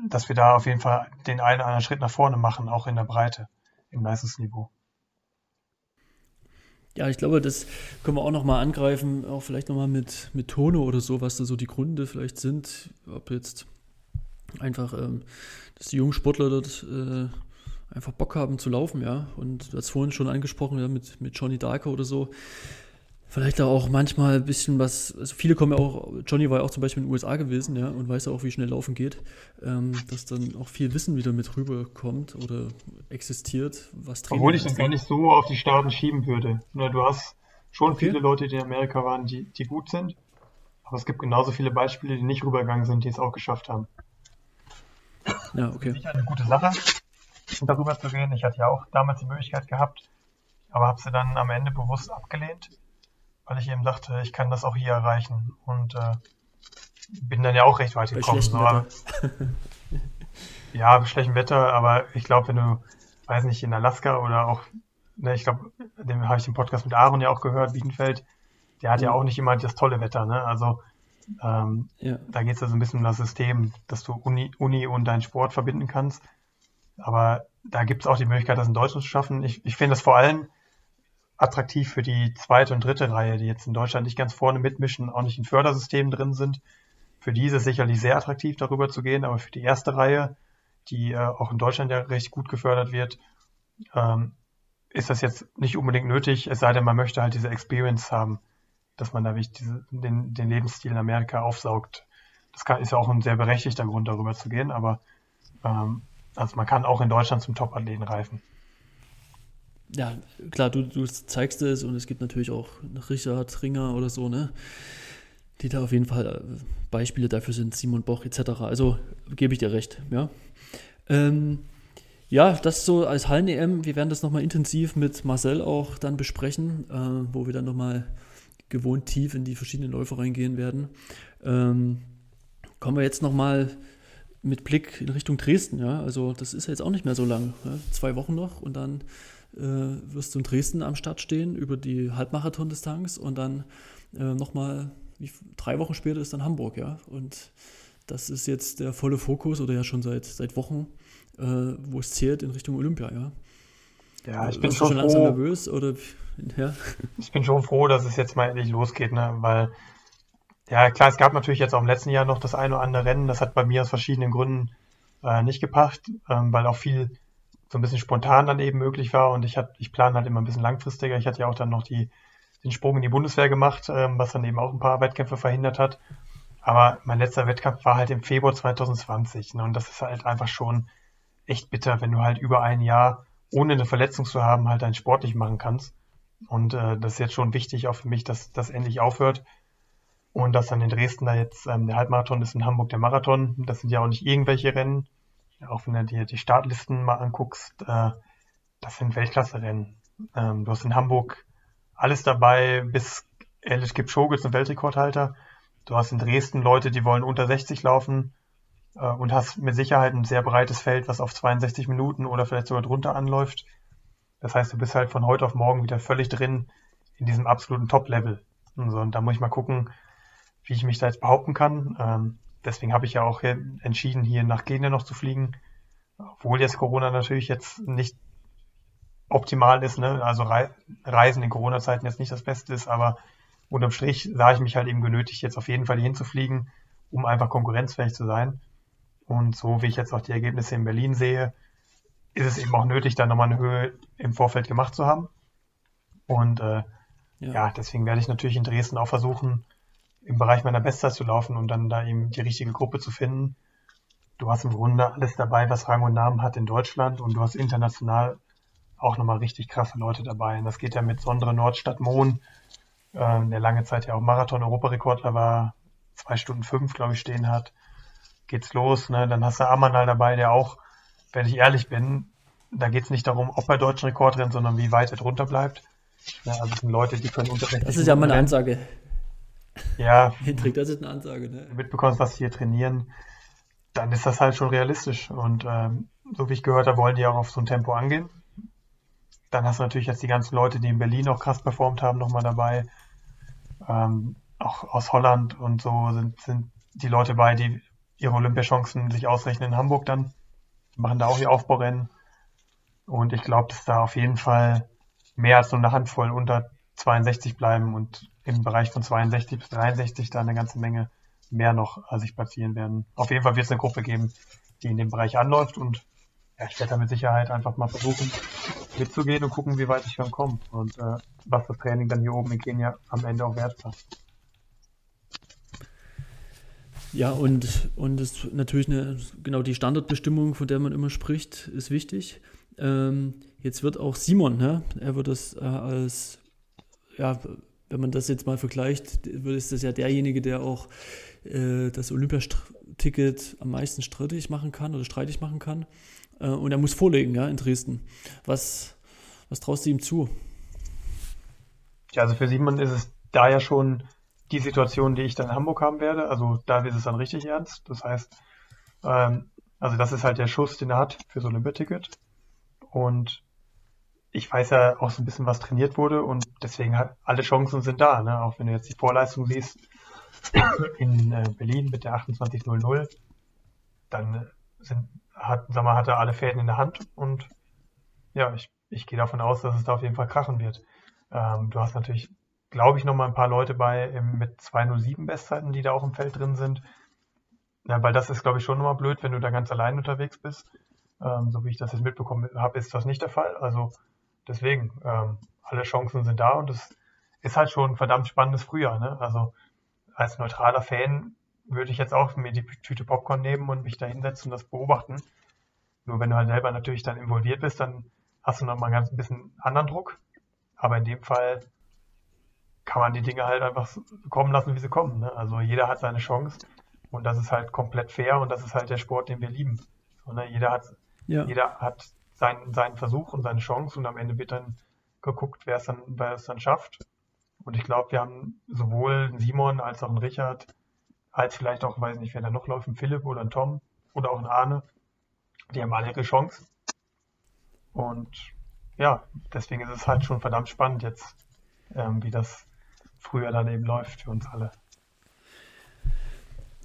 dass wir da auf jeden Fall den einen oder anderen Schritt nach vorne machen, auch in der Breite, im Leistungsniveau. Ja, ich glaube, das können wir auch nochmal angreifen, auch vielleicht nochmal mit, mit Tono oder so, was da so die Gründe vielleicht sind. Ob jetzt einfach, ähm, dass die jungen Sportler dort äh, einfach Bock haben zu laufen, ja. Und du hast vorhin schon angesprochen, ja, mit, mit Johnny Darker oder so. Vielleicht auch manchmal ein bisschen was, also viele kommen ja auch, Johnny war ja auch zum Beispiel in den USA gewesen, ja, und weiß ja auch, wie schnell Laufen geht, ähm, dass dann auch viel Wissen wieder mit rüberkommt oder existiert, was Training Obwohl ich das gar nicht so auf die Staaten schieben würde. Nur du hast schon okay. viele Leute, die in Amerika waren, die, die gut sind, aber es gibt genauso viele Beispiele, die nicht rübergegangen sind, die es auch geschafft haben. Ja, okay. Sicher eine gute Sache, darüber zu reden. Ich hatte ja auch damals die Möglichkeit gehabt, aber habe sie dann am Ende bewusst abgelehnt, weil ich eben dachte, ich kann das auch hier erreichen und äh, bin dann ja auch recht weit gekommen. So, ja, bei schlechtem Wetter, aber ich glaube, wenn du, weiß nicht, in Alaska oder auch, ne, ich glaube, dem habe ich den Podcast mit Aaron ja auch gehört, Wiedenfeld, der hat ja, ja auch nicht immer das tolle Wetter, ne? Also ähm, ja. Da geht es ja so ein bisschen um das System, dass du Uni, Uni und deinen Sport verbinden kannst. Aber da gibt es auch die Möglichkeit, das in Deutschland zu schaffen. Ich, ich finde das vor allem attraktiv für die zweite und dritte Reihe, die jetzt in Deutschland nicht ganz vorne mitmischen, auch nicht in Fördersystemen drin sind. Für diese sicherlich sehr attraktiv, darüber zu gehen, aber für die erste Reihe, die äh, auch in Deutschland ja recht gut gefördert wird, ähm, ist das jetzt nicht unbedingt nötig, es sei denn, man möchte halt diese Experience haben dass man da diese, den, den Lebensstil in Amerika aufsaugt. Das kann, ist ja auch ein sehr berechtigter Grund, darüber zu gehen, aber ähm, also man kann auch in Deutschland zum Top-Athleten reifen. Ja, klar, du, du zeigst es und es gibt natürlich auch Richard Ringer oder so, ne? Die da auf jeden Fall äh, Beispiele dafür sind, Simon Boch etc. Also gebe ich dir recht, ja. Ähm, ja, das so als Hallen-EM. Wir werden das nochmal intensiv mit Marcel auch dann besprechen, äh, wo wir dann nochmal gewohnt tief in die verschiedenen Läufe reingehen werden. Ähm, kommen wir jetzt nochmal mit Blick in Richtung Dresden. Ja? Also das ist ja jetzt auch nicht mehr so lang. Ja? Zwei Wochen noch und dann äh, wirst du in Dresden am Start stehen über die Halbmarathon-Distanz und dann äh, nochmal drei Wochen später ist dann Hamburg. Ja? Und das ist jetzt der volle Fokus oder ja schon seit, seit Wochen, äh, wo es zählt in Richtung Olympia. Ja, ja ich bin schon, schon langsam nervös oder ja. Ich bin schon froh, dass es jetzt mal endlich losgeht, ne? weil, ja, klar, es gab natürlich jetzt auch im letzten Jahr noch das eine oder andere Rennen. Das hat bei mir aus verschiedenen Gründen äh, nicht gepasst, ähm, weil auch viel so ein bisschen spontan dann eben möglich war und ich, ich plane halt immer ein bisschen langfristiger. Ich hatte ja auch dann noch die, den Sprung in die Bundeswehr gemacht, ähm, was dann eben auch ein paar Wettkämpfe verhindert hat. Aber mein letzter Wettkampf war halt im Februar 2020 ne? und das ist halt einfach schon echt bitter, wenn du halt über ein Jahr ohne eine Verletzung zu haben halt dein Sport nicht machen kannst. Und äh, das ist jetzt schon wichtig auch für mich, dass das endlich aufhört. Und dass dann in Dresden da jetzt ähm, der Halbmarathon ist, in Hamburg der Marathon. Das sind ja auch nicht irgendwelche Rennen. Auch wenn du dir die Startlisten mal anguckst, äh, das sind Weltklasse-Rennen. Ähm, du hast in Hamburg alles dabei, bis Elish Kipchoge ein Weltrekordhalter. Du hast in Dresden Leute, die wollen unter 60 laufen äh, und hast mit Sicherheit ein sehr breites Feld, was auf 62 Minuten oder vielleicht sogar drunter anläuft. Das heißt, du bist halt von heute auf morgen wieder völlig drin in diesem absoluten Top-Level. Und, so, und da muss ich mal gucken, wie ich mich da jetzt behaupten kann. Ähm, deswegen habe ich ja auch entschieden, hier nach Gene noch zu fliegen. Obwohl jetzt Corona natürlich jetzt nicht optimal ist, ne? also Reisen in Corona-Zeiten jetzt nicht das Beste ist, aber unterm Strich sah ich mich halt eben genötigt, jetzt auf jeden Fall hier hinzufliegen, um einfach konkurrenzfähig zu sein. Und so wie ich jetzt auch die Ergebnisse in Berlin sehe, ist es eben auch nötig, da nochmal eine Höhe im Vorfeld gemacht zu haben. Und äh, ja. ja. deswegen werde ich natürlich in Dresden auch versuchen, im Bereich meiner Bestzeit zu laufen und dann da eben die richtige Gruppe zu finden. Du hast im Grunde alles dabei, was Rang und Namen hat in Deutschland und du hast international auch nochmal richtig krasse Leute dabei. Und das geht ja mit Sondre Nordstadt Mohn, äh, der lange Zeit ja auch Marathon-Europarekordler war, zwei Stunden fünf, glaube ich, stehen hat. Geht's los, ne? Dann hast du Amanal dabei, der auch wenn ich ehrlich bin, da geht es nicht darum, ob er deutschen Rekord rennt, sondern wie weit er drunter bleibt. Ja, also das sind Leute, die können unter Das ist ja mal eine Ansage. Ja. Hendrik, das ist eine Ansage, ne? Mitbekommst, was sie hier trainieren, dann ist das halt schon realistisch. Und ähm, so wie ich gehört habe, wollen die auch auf so ein Tempo angehen. Dann hast du natürlich jetzt die ganzen Leute, die in Berlin auch krass performt haben, nochmal dabei. Ähm, auch aus Holland und so sind, sind die Leute bei, die ihre Olympiachancen sich ausrechnen in Hamburg dann machen da auch die Aufbaurennen. Und ich glaube, dass da auf jeden Fall mehr als nur eine Handvoll unter 62 bleiben und im Bereich von 62 bis 63 da eine ganze Menge mehr noch äh, sich platzieren werden. Auf jeden Fall wird es eine Gruppe geben, die in dem Bereich anläuft und ja, ich werde da mit Sicherheit einfach mal versuchen mitzugehen und gucken, wie weit ich dann komme. Und äh, was das Training dann hier oben in Kenia am Ende auch wert war. Ja, und, und es natürlich eine, genau die Standardbestimmung, von der man immer spricht, ist wichtig. Ähm, jetzt wird auch Simon, ne? er wird das äh, als, ja, wenn man das jetzt mal vergleicht, ist das ja derjenige, der auch äh, das Olympiaticket am meisten strittig machen kann oder streitig machen kann. Äh, und er muss vorlegen, ja, in Dresden. Was, was traust du ihm zu? Ja, also für Simon ist es da ja schon die Situation, die ich dann in Hamburg haben werde. Also da ist es dann richtig ernst. Das heißt, ähm, also das ist halt der Schuss, den er hat für so ein Olympiaticket. Und ich weiß ja auch so ein bisschen, was trainiert wurde und deswegen hat alle Chancen sind da. Ne? Auch wenn du jetzt die Vorleistung siehst in äh, Berlin mit der 2800, dann sind, hat, sag mal, hat er alle Fäden in der Hand und ja, ich, ich gehe davon aus, dass es da auf jeden Fall krachen wird. Ähm, du hast natürlich glaube ich, noch mal ein paar Leute bei im, mit 207 Bestzeiten, die da auch im Feld drin sind. Ja, weil das ist, glaube ich, schon nochmal blöd, wenn du da ganz allein unterwegs bist. Ähm, so wie ich das jetzt mitbekommen habe, ist das nicht der Fall. Also deswegen, ähm, alle Chancen sind da und es ist halt schon ein verdammt spannendes Frühjahr. Ne? Also als neutraler Fan würde ich jetzt auch mir die Tüte Popcorn nehmen und mich da hinsetzen und das beobachten. Nur wenn du halt selber natürlich dann involviert bist, dann hast du nochmal ganz ein bisschen anderen Druck. Aber in dem Fall kann man die Dinge halt einfach kommen lassen, wie sie kommen. Ne? Also jeder hat seine Chance und das ist halt komplett fair und das ist halt der Sport, den wir lieben. So, ne? Jeder hat, ja. jeder hat seinen, seinen Versuch und seine Chance und am Ende wird dann geguckt, wer es dann, wer es dann schafft. Und ich glaube, wir haben sowohl einen Simon als auch einen Richard, als vielleicht auch, weiß nicht, wer da noch läuft, ein Philipp oder ein Tom oder auch ein Arne, die haben alle ihre Chance. Und ja, deswegen ist es halt schon verdammt spannend jetzt, ähm, wie das früher dann eben läuft für uns alle.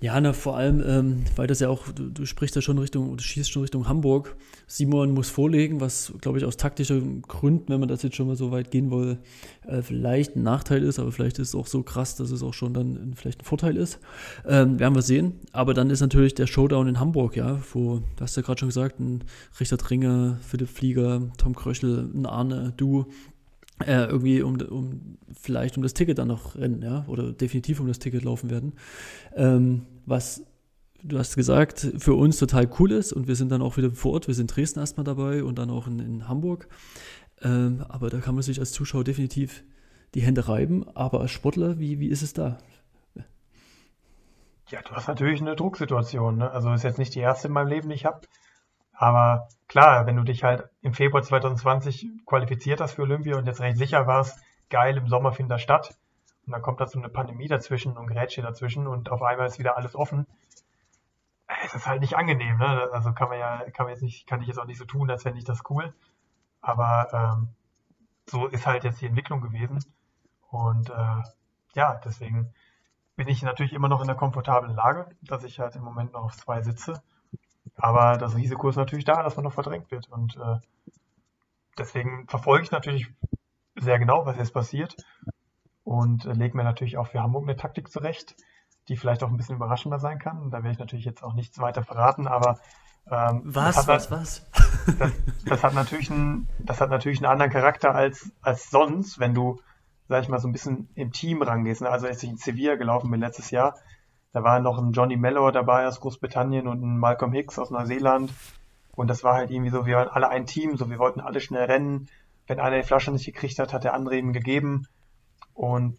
Ja, na, vor allem, ähm, weil das ja auch, du, du, sprichst ja schon Richtung, du schießt schon Richtung Hamburg. Simon muss vorlegen, was, glaube ich, aus taktischen Gründen, wenn man das jetzt schon mal so weit gehen will, äh, vielleicht ein Nachteil ist, aber vielleicht ist es auch so krass, dass es auch schon dann vielleicht ein Vorteil ist. Ähm, werden wir sehen. Aber dann ist natürlich der Showdown in Hamburg, ja, wo, du hast ja gerade schon gesagt, ein Richard Ringer, Philipp Flieger, Tom Kröschel, ein Arne, du, äh, irgendwie um, um vielleicht um das Ticket dann noch rennen, ja, oder definitiv um das Ticket laufen werden. Ähm, was du hast gesagt, für uns total cool ist und wir sind dann auch wieder vor Ort, wir sind in Dresden erstmal dabei und dann auch in, in Hamburg. Ähm, aber da kann man sich als Zuschauer definitiv die Hände reiben. Aber als Sportler, wie, wie ist es da? Ja, du hast natürlich eine Drucksituation. Ne? Also ist jetzt nicht die erste in meinem Leben, die ich habe. Aber klar, wenn du dich halt im Februar 2020 qualifiziert hast für Olympia und jetzt recht sicher warst, geil, im Sommer findet das statt. Und dann kommt da so eine Pandemie dazwischen und Grätsche dazwischen und auf einmal ist wieder alles offen. Es ist halt nicht angenehm, ne? Also kann man ja, kann man jetzt nicht, kann ich jetzt auch nicht so tun, als fände ich das cool. Aber ähm, so ist halt jetzt die Entwicklung gewesen. Und äh, ja, deswegen bin ich natürlich immer noch in der komfortablen Lage, dass ich halt im Moment noch auf zwei sitze aber das Risiko ist natürlich da, dass man noch verdrängt wird. Und äh, deswegen verfolge ich natürlich sehr genau, was jetzt passiert. Und äh, lege mir natürlich auch für Hamburg eine Taktik zurecht, die vielleicht auch ein bisschen überraschender sein kann. Und da werde ich natürlich jetzt auch nichts weiter verraten, aber ähm, was, was, halt, was? Das, das, hat natürlich einen, das hat natürlich einen anderen Charakter als, als sonst, wenn du, sag ich mal, so ein bisschen im Team rangehst. Also als ich in Sevilla gelaufen bin letztes Jahr, da war noch ein Johnny Mellor dabei aus Großbritannien und ein Malcolm Hicks aus Neuseeland. Und das war halt irgendwie so, wir waren alle ein Team, so wir wollten alle schnell rennen. Wenn einer die Flasche nicht gekriegt hat, hat der andere ihm gegeben. Und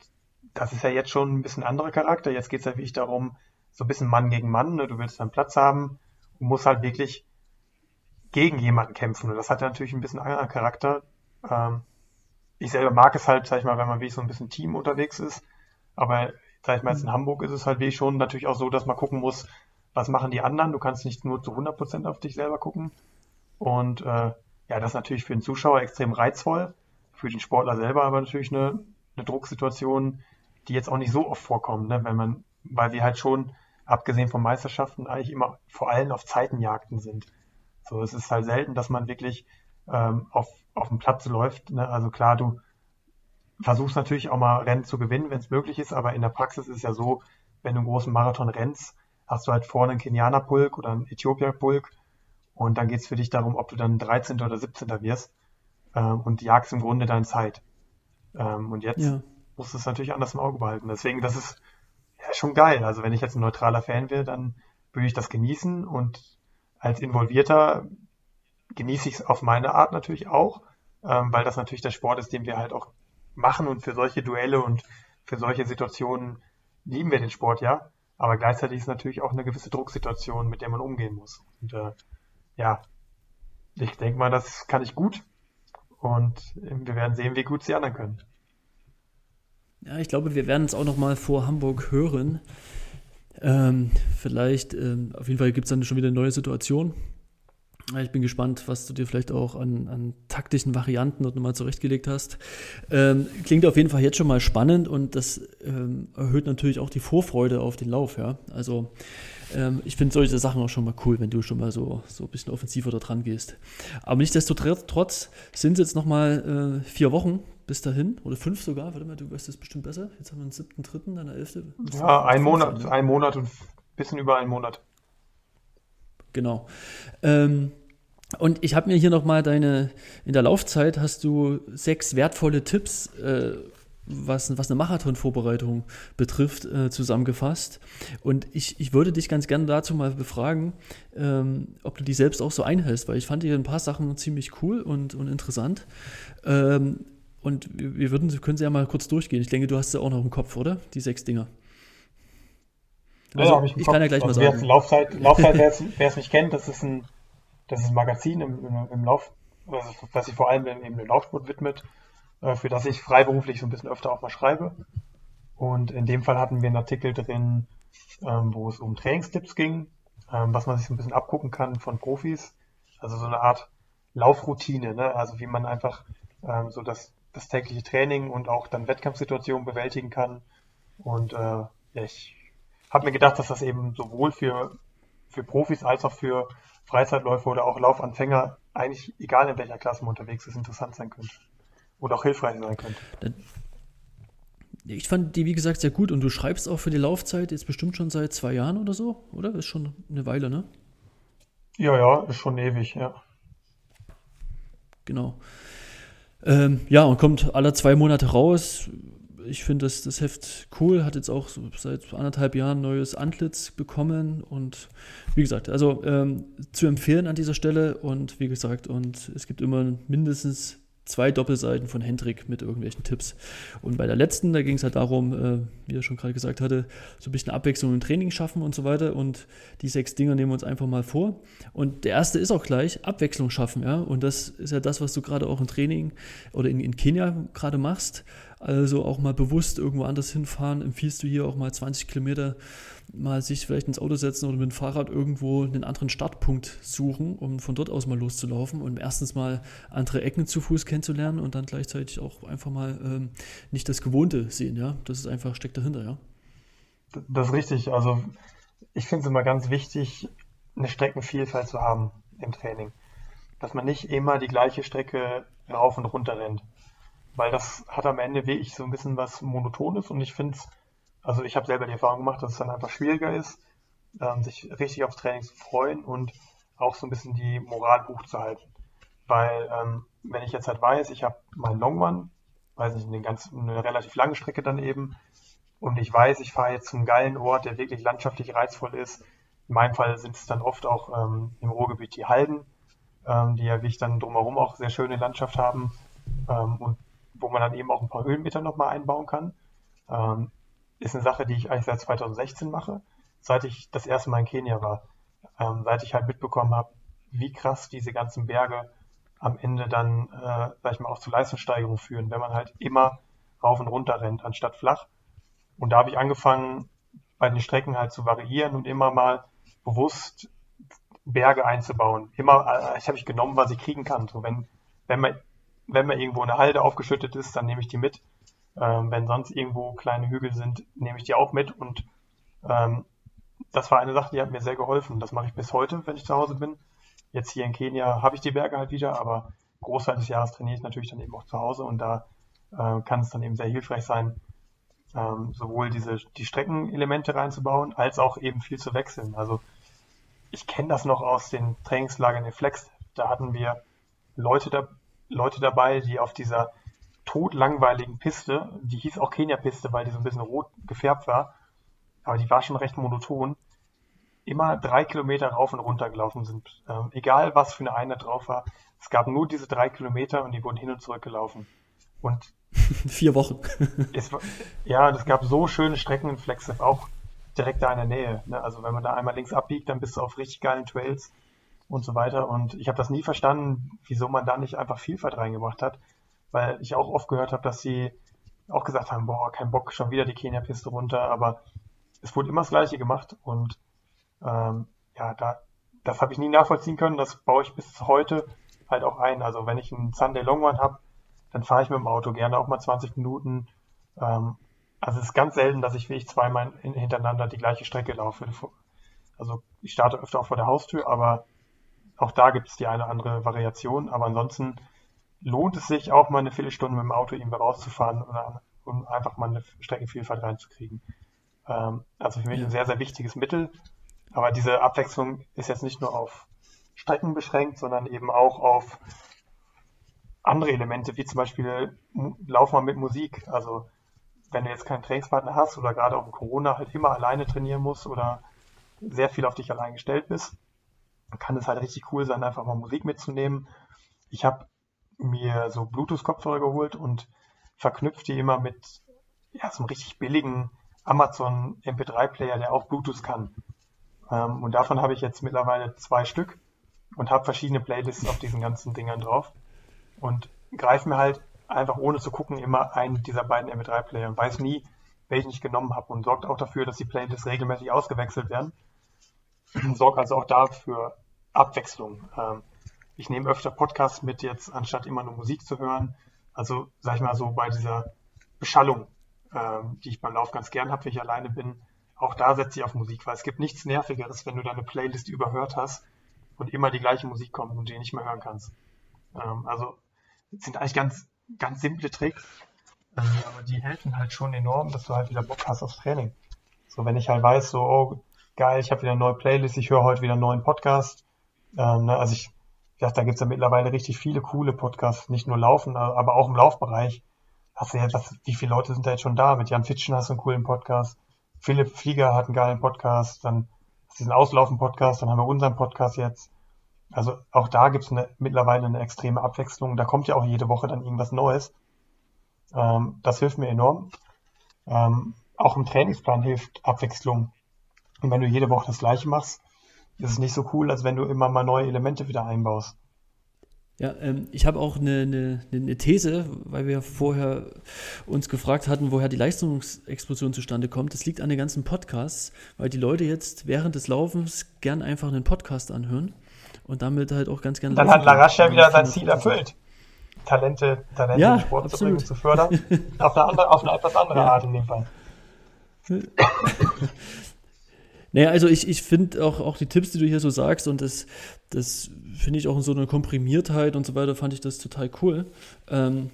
das ist ja jetzt schon ein bisschen anderer Charakter. Jetzt geht es ja wirklich darum, so ein bisschen Mann gegen Mann. Ne? Du willst deinen Platz haben und musst halt wirklich gegen jemanden kämpfen. Und das hat ja natürlich ein bisschen anderer Charakter. Ähm, ich selber mag es halt, sag ich mal, wenn man wie so ein bisschen Team unterwegs ist. Aber sag ich mal, jetzt in Hamburg ist es halt wie schon natürlich auch so, dass man gucken muss, was machen die anderen. Du kannst nicht nur zu 100% auf dich selber gucken. Und äh, ja, das ist natürlich für den Zuschauer extrem reizvoll, für den Sportler selber aber natürlich eine, eine Drucksituation, die jetzt auch nicht so oft vorkommt, ne? wenn man, weil wir halt schon, abgesehen von Meisterschaften, eigentlich immer vor allem auf Zeitenjagden sind. So, es ist halt selten, dass man wirklich ähm, auf, auf dem Platz läuft. Ne? Also klar, du versuchst natürlich auch mal Rennen zu gewinnen, wenn es möglich ist, aber in der Praxis ist es ja so, wenn du einen großen Marathon rennst, hast du halt vorne einen Kenianer-Pulk oder einen Äthiopier-Pulk und dann geht es für dich darum, ob du dann 13. oder 17. wirst ähm, und jagst im Grunde deine Zeit. Ähm, und jetzt ja. musst du es natürlich anders im Auge behalten. Deswegen, das ist ja, schon geil. Also wenn ich jetzt ein neutraler Fan wäre, dann würde ich das genießen und als Involvierter genieße ich es auf meine Art natürlich auch, ähm, weil das natürlich der Sport ist, den wir halt auch machen und für solche Duelle und für solche Situationen lieben wir den Sport ja. Aber gleichzeitig ist natürlich auch eine gewisse Drucksituation, mit der man umgehen muss. Und äh, ja, ich denke mal, das kann ich gut. Und wir werden sehen, wie gut sie anderen können. Ja, ich glaube, wir werden es auch noch mal vor Hamburg hören. Ähm, vielleicht, ähm, auf jeden Fall gibt es dann schon wieder eine neue Situation. Ich bin gespannt, was du dir vielleicht auch an, an taktischen Varianten dort nochmal zurechtgelegt hast. Ähm, klingt auf jeden Fall jetzt schon mal spannend und das ähm, erhöht natürlich auch die Vorfreude auf den Lauf. Ja? Also ähm, ich finde solche Sachen auch schon mal cool, wenn du schon mal so, so ein bisschen offensiver da dran gehst. Aber nichtsdestotrotz sind es jetzt nochmal äh, vier Wochen bis dahin oder fünf sogar. Warte mal, du weißt das bestimmt besser. Jetzt haben wir den siebten, dritten, dann der elfte. Ja, ein Monat, ein Monat und ein bisschen über einen Monat. Genau. Ähm, und ich habe mir hier nochmal deine, in der Laufzeit hast du sechs wertvolle Tipps, äh, was, was eine Marathonvorbereitung betrifft, äh, zusammengefasst. Und ich, ich würde dich ganz gerne dazu mal befragen, ähm, ob du die selbst auch so einhältst, weil ich fand hier ein paar Sachen ziemlich cool und, und interessant. Ähm, und wir würden, können sie ja mal kurz durchgehen. Ich denke, du hast sie auch noch im Kopf, oder? Die sechs Dinger. Also, ja, ich, ich kann ja gleich also mal sagen. Laufzeit, Laufzeit wer es nicht kennt, das ist ein das ist ein Magazin im, im, im Lauf, was sich vor allem eben dem Laufsport widmet, äh, für das ich freiberuflich so ein bisschen öfter auch mal schreibe. Und in dem Fall hatten wir einen Artikel drin, ähm, wo es um Trainingstipps ging, ähm, was man sich so ein bisschen abgucken kann von Profis. Also so eine Art Laufroutine, ne? also wie man einfach ähm, so das, das tägliche Training und auch dann Wettkampfsituationen bewältigen kann. Und äh, ja, ich habe mir gedacht, dass das eben sowohl für, für Profis als auch für Freizeitläufer oder auch Laufanfänger, eigentlich egal in welcher Klasse man unterwegs ist, interessant sein könnte. Oder auch hilfreich sein könnte. Ich fand die, wie gesagt, sehr gut und du schreibst auch für die Laufzeit jetzt bestimmt schon seit zwei Jahren oder so, oder? Ist schon eine Weile, ne? Ja, ja, ist schon ewig, ja. Genau. Ähm, ja, und kommt alle zwei Monate raus ich finde das, das Heft cool, hat jetzt auch so seit anderthalb Jahren neues Antlitz bekommen und wie gesagt, also ähm, zu empfehlen an dieser Stelle und wie gesagt, und es gibt immer mindestens zwei Doppelseiten von Hendrik mit irgendwelchen Tipps. Und bei der letzten, da ging es halt darum, äh, wie er schon gerade gesagt hatte, so ein bisschen Abwechslung im Training schaffen und so weiter. Und die sechs Dinge nehmen wir uns einfach mal vor. Und der erste ist auch gleich Abwechslung schaffen, ja. Und das ist ja das, was du gerade auch im Training oder in, in Kenia gerade machst. Also auch mal bewusst irgendwo anders hinfahren. Empfiehlst du hier auch mal 20 Kilometer mal sich vielleicht ins Auto setzen oder mit dem Fahrrad irgendwo einen anderen Startpunkt suchen, um von dort aus mal loszulaufen und erstens mal andere Ecken zu Fuß kennenzulernen und dann gleichzeitig auch einfach mal ähm, nicht das Gewohnte sehen, ja. Das ist einfach, steckt dahinter, ja. Das ist richtig. Also ich finde es immer ganz wichtig, eine Streckenvielfalt zu haben im Training. Dass man nicht immer die gleiche Strecke rauf und runter rennt. Weil das hat am Ende wirklich so ein bisschen was Monotones und ich finde es also ich habe selber die Erfahrung gemacht, dass es dann einfach schwieriger ist, ähm, sich richtig aufs Training zu freuen und auch so ein bisschen die Moral hochzuhalten. Weil ähm, wenn ich jetzt halt weiß, ich habe meinen Long Run, weiß nicht, eine, ganz, eine relativ lange Strecke dann eben, und ich weiß, ich fahre jetzt zum geilen Ort, der wirklich landschaftlich reizvoll ist. In meinem Fall sind es dann oft auch ähm, im Ruhrgebiet die Halden, ähm, die ja wie ich dann drumherum auch sehr schöne Landschaft haben ähm, und wo man dann eben auch ein paar Höhenmeter nochmal einbauen kann. Ähm, ist eine Sache, die ich eigentlich seit 2016 mache, seit ich das erste Mal in Kenia war. Ähm, seit ich halt mitbekommen habe, wie krass diese ganzen Berge am Ende dann, äh, sag ich mal, auch zu Leistungssteigerungen führen, wenn man halt immer rauf und runter rennt, anstatt flach. Und da habe ich angefangen, bei den Strecken halt zu variieren und immer mal bewusst Berge einzubauen. Immer, äh, ich habe ich genommen, was ich kriegen kann. So, wenn, wenn man, wenn man irgendwo eine Halde aufgeschüttet ist, dann nehme ich die mit. Ähm, wenn sonst irgendwo kleine Hügel sind, nehme ich die auch mit. Und ähm, das war eine Sache, die hat mir sehr geholfen. Das mache ich bis heute, wenn ich zu Hause bin. Jetzt hier in Kenia habe ich die Berge halt wieder, aber Großteil des Jahres trainiere ich natürlich dann eben auch zu Hause und da äh, kann es dann eben sehr hilfreich sein, ähm, sowohl diese die Streckenelemente reinzubauen, als auch eben viel zu wechseln. Also ich kenne das noch aus den Trainingslagern in Flex. Da hatten wir Leute, da, Leute dabei, die auf dieser totlangweiligen Piste, die hieß auch Kenia-Piste, weil die so ein bisschen rot gefärbt war, aber die war schon recht monoton, immer drei Kilometer rauf und runter gelaufen sind. Ähm, egal was für eine Einheit drauf war, es gab nur diese drei Kilometer und die wurden hin und zurück gelaufen. Und vier Wochen. es, ja, es gab so schöne Strecken in Flagstaff, auch direkt da in der Nähe. Ne? Also wenn man da einmal links abbiegt, dann bist du auf richtig geilen Trails und so weiter. Und ich habe das nie verstanden, wieso man da nicht einfach Vielfalt reingebracht hat, weil ich auch oft gehört habe, dass sie auch gesagt haben, boah, kein Bock, schon wieder die Kenia-Piste runter, aber es wurde immer das Gleiche gemacht und ähm, ja, da, das habe ich nie nachvollziehen können, das baue ich bis heute halt auch ein. Also wenn ich einen Sunday Long Run habe, dann fahre ich mit dem Auto gerne auch mal 20 Minuten. Ähm, also es ist ganz selten, dass ich wirklich zweimal hintereinander die gleiche Strecke laufe. Also ich starte öfter auch vor der Haustür, aber auch da gibt es die eine oder andere Variation. Aber ansonsten lohnt es sich auch mal eine Viertelstunde mit dem Auto irgendwo rauszufahren, um einfach mal eine Streckenvielfalt reinzukriegen. Ähm, also für mich ja. ein sehr, sehr wichtiges Mittel. Aber diese Abwechslung ist jetzt nicht nur auf Strecken beschränkt, sondern eben auch auf andere Elemente, wie zum Beispiel Lauf mal mit Musik. Also wenn du jetzt keinen Trainingspartner hast oder gerade auch in Corona halt immer alleine trainieren musst oder sehr viel auf dich allein gestellt bist, kann es halt richtig cool sein, einfach mal Musik mitzunehmen. Ich habe mir so Bluetooth-Kopfhörer geholt und verknüpft die immer mit ja, so einem richtig billigen Amazon MP3-Player, der auch Bluetooth kann. Ähm, und davon habe ich jetzt mittlerweile zwei Stück und habe verschiedene Playlists auf diesen ganzen Dingern drauf und greife mir halt einfach ohne zu gucken immer einen dieser beiden MP3-Player und weiß nie, welchen ich genommen habe und sorgt auch dafür, dass die Playlists regelmäßig ausgewechselt werden. sorgt also auch dafür Abwechslung. Ähm, ich nehme öfter Podcasts mit jetzt, anstatt immer nur Musik zu hören. Also, sag ich mal so, bei dieser Beschallung, ähm, die ich beim Lauf ganz gern habe, wenn ich alleine bin, auch da setze ich auf Musik, weil es gibt nichts Nervigeres, wenn du deine Playlist überhört hast und immer die gleiche Musik kommt und die nicht mehr hören kannst. Ähm, also sind eigentlich ganz, ganz simple Tricks, äh, aber die helfen halt schon enorm, dass du halt wieder Bock hast aufs Training. So, wenn ich halt weiß, so, oh, geil, ich habe wieder eine neue Playlist, ich höre heute wieder einen neuen Podcast. Ähm, ne, also ich, ja, da gibt's ja mittlerweile richtig viele coole Podcasts, nicht nur Laufen, aber auch im Laufbereich. Hast du ja, was, wie viele Leute sind da jetzt schon da? Mit Jan Fitschen hast du einen coolen Podcast. Philipp Flieger hat einen geilen Podcast, dann diesen Auslaufen-Podcast, dann haben wir unseren Podcast jetzt. Also auch da gibt es eine, mittlerweile eine extreme Abwechslung. Da kommt ja auch jede Woche dann irgendwas Neues. Ähm, das hilft mir enorm. Ähm, auch im Trainingsplan hilft Abwechslung. Und wenn du jede Woche das gleiche machst, ist es nicht so cool, als wenn du immer mal neue Elemente wieder einbaust. Ja, ähm, ich habe auch eine, eine, eine, These, weil wir vorher uns gefragt hatten, woher die Leistungsexplosion zustande kommt. Das liegt an den ganzen Podcasts, weil die Leute jetzt während des Laufens gern einfach einen Podcast anhören und damit halt auch ganz gerne. Dann hat Larascha wieder sein Ziel erfüllt. Talente, Talente ja, im Sport zu bringen, zu fördern. auf, eine andere, auf eine etwas andere ja. Art in dem Fall. Naja, also ich, ich finde auch, auch die Tipps, die du hier so sagst, und das, das finde ich auch in so einer Komprimiertheit und so weiter, fand ich das total cool. Ähm,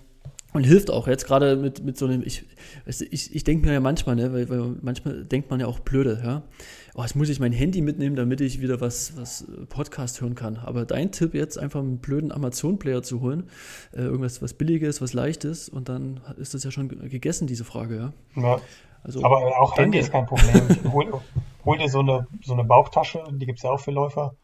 und hilft auch jetzt gerade mit, mit so einem, ich, ich, ich denke mir ja manchmal, ne, weil, weil manchmal denkt man ja auch blöde, ja. Oh, jetzt muss ich mein Handy mitnehmen, damit ich wieder was, was Podcast hören kann. Aber dein Tipp jetzt einfach einen blöden Amazon-Player zu holen, äh, irgendwas was Billiges, was Leichtes und dann ist das ja schon gegessen, diese Frage, ja. ja. Also, Aber auch. Handy ist kein Problem. hol, dir so eine, so eine Bauchtasche, die gibt es ja auch für Läufer.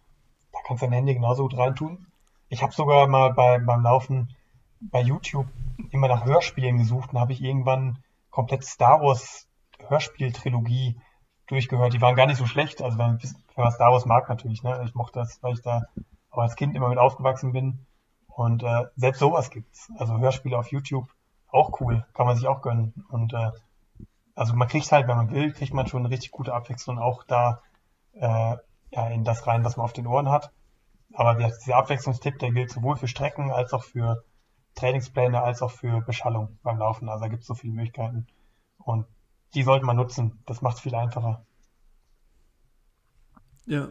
Da kannst du dein Handy genauso gut reintun. Ich habe sogar mal bei, beim Laufen bei YouTube immer nach Hörspielen gesucht und habe ich irgendwann komplett Star Wars Hörspiel-Trilogie durchgehört. Die waren gar nicht so schlecht. Also wenn, wenn man Star Wars mag natürlich. Ne? Ich mochte das, weil ich da auch als Kind immer mit aufgewachsen bin. Und äh, selbst sowas gibt's. Also Hörspiele auf YouTube auch cool, kann man sich auch gönnen. Und äh, also man kriegt halt, wenn man will, kriegt man schon eine richtig gute Abwechslung auch da äh, ja, in das rein, was man auf den Ohren hat. Aber dieser Abwechslungstipp, der gilt sowohl für Strecken als auch für Trainingspläne als auch für Beschallung beim Laufen. Also da gibt es so viele Möglichkeiten. Und die sollte man nutzen. Das macht es viel einfacher. Ja.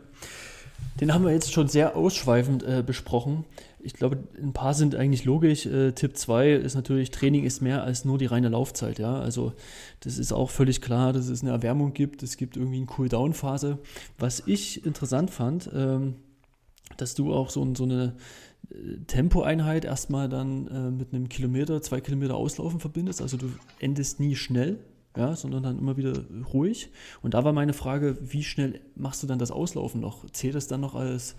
Den haben wir jetzt schon sehr ausschweifend äh, besprochen. Ich glaube, ein paar sind eigentlich logisch. Äh, Tipp 2 ist natürlich, Training ist mehr als nur die reine Laufzeit. Ja? Also das ist auch völlig klar, dass es eine Erwärmung gibt. Es gibt irgendwie eine Cool-Down-Phase. Was ich interessant fand, ähm, dass du auch so, so eine Tempoeinheit erstmal dann äh, mit einem Kilometer, zwei Kilometer Auslaufen verbindest. Also du endest nie schnell, ja, sondern dann immer wieder ruhig. Und da war meine Frage, wie schnell machst du dann das Auslaufen noch? Zählt das dann noch als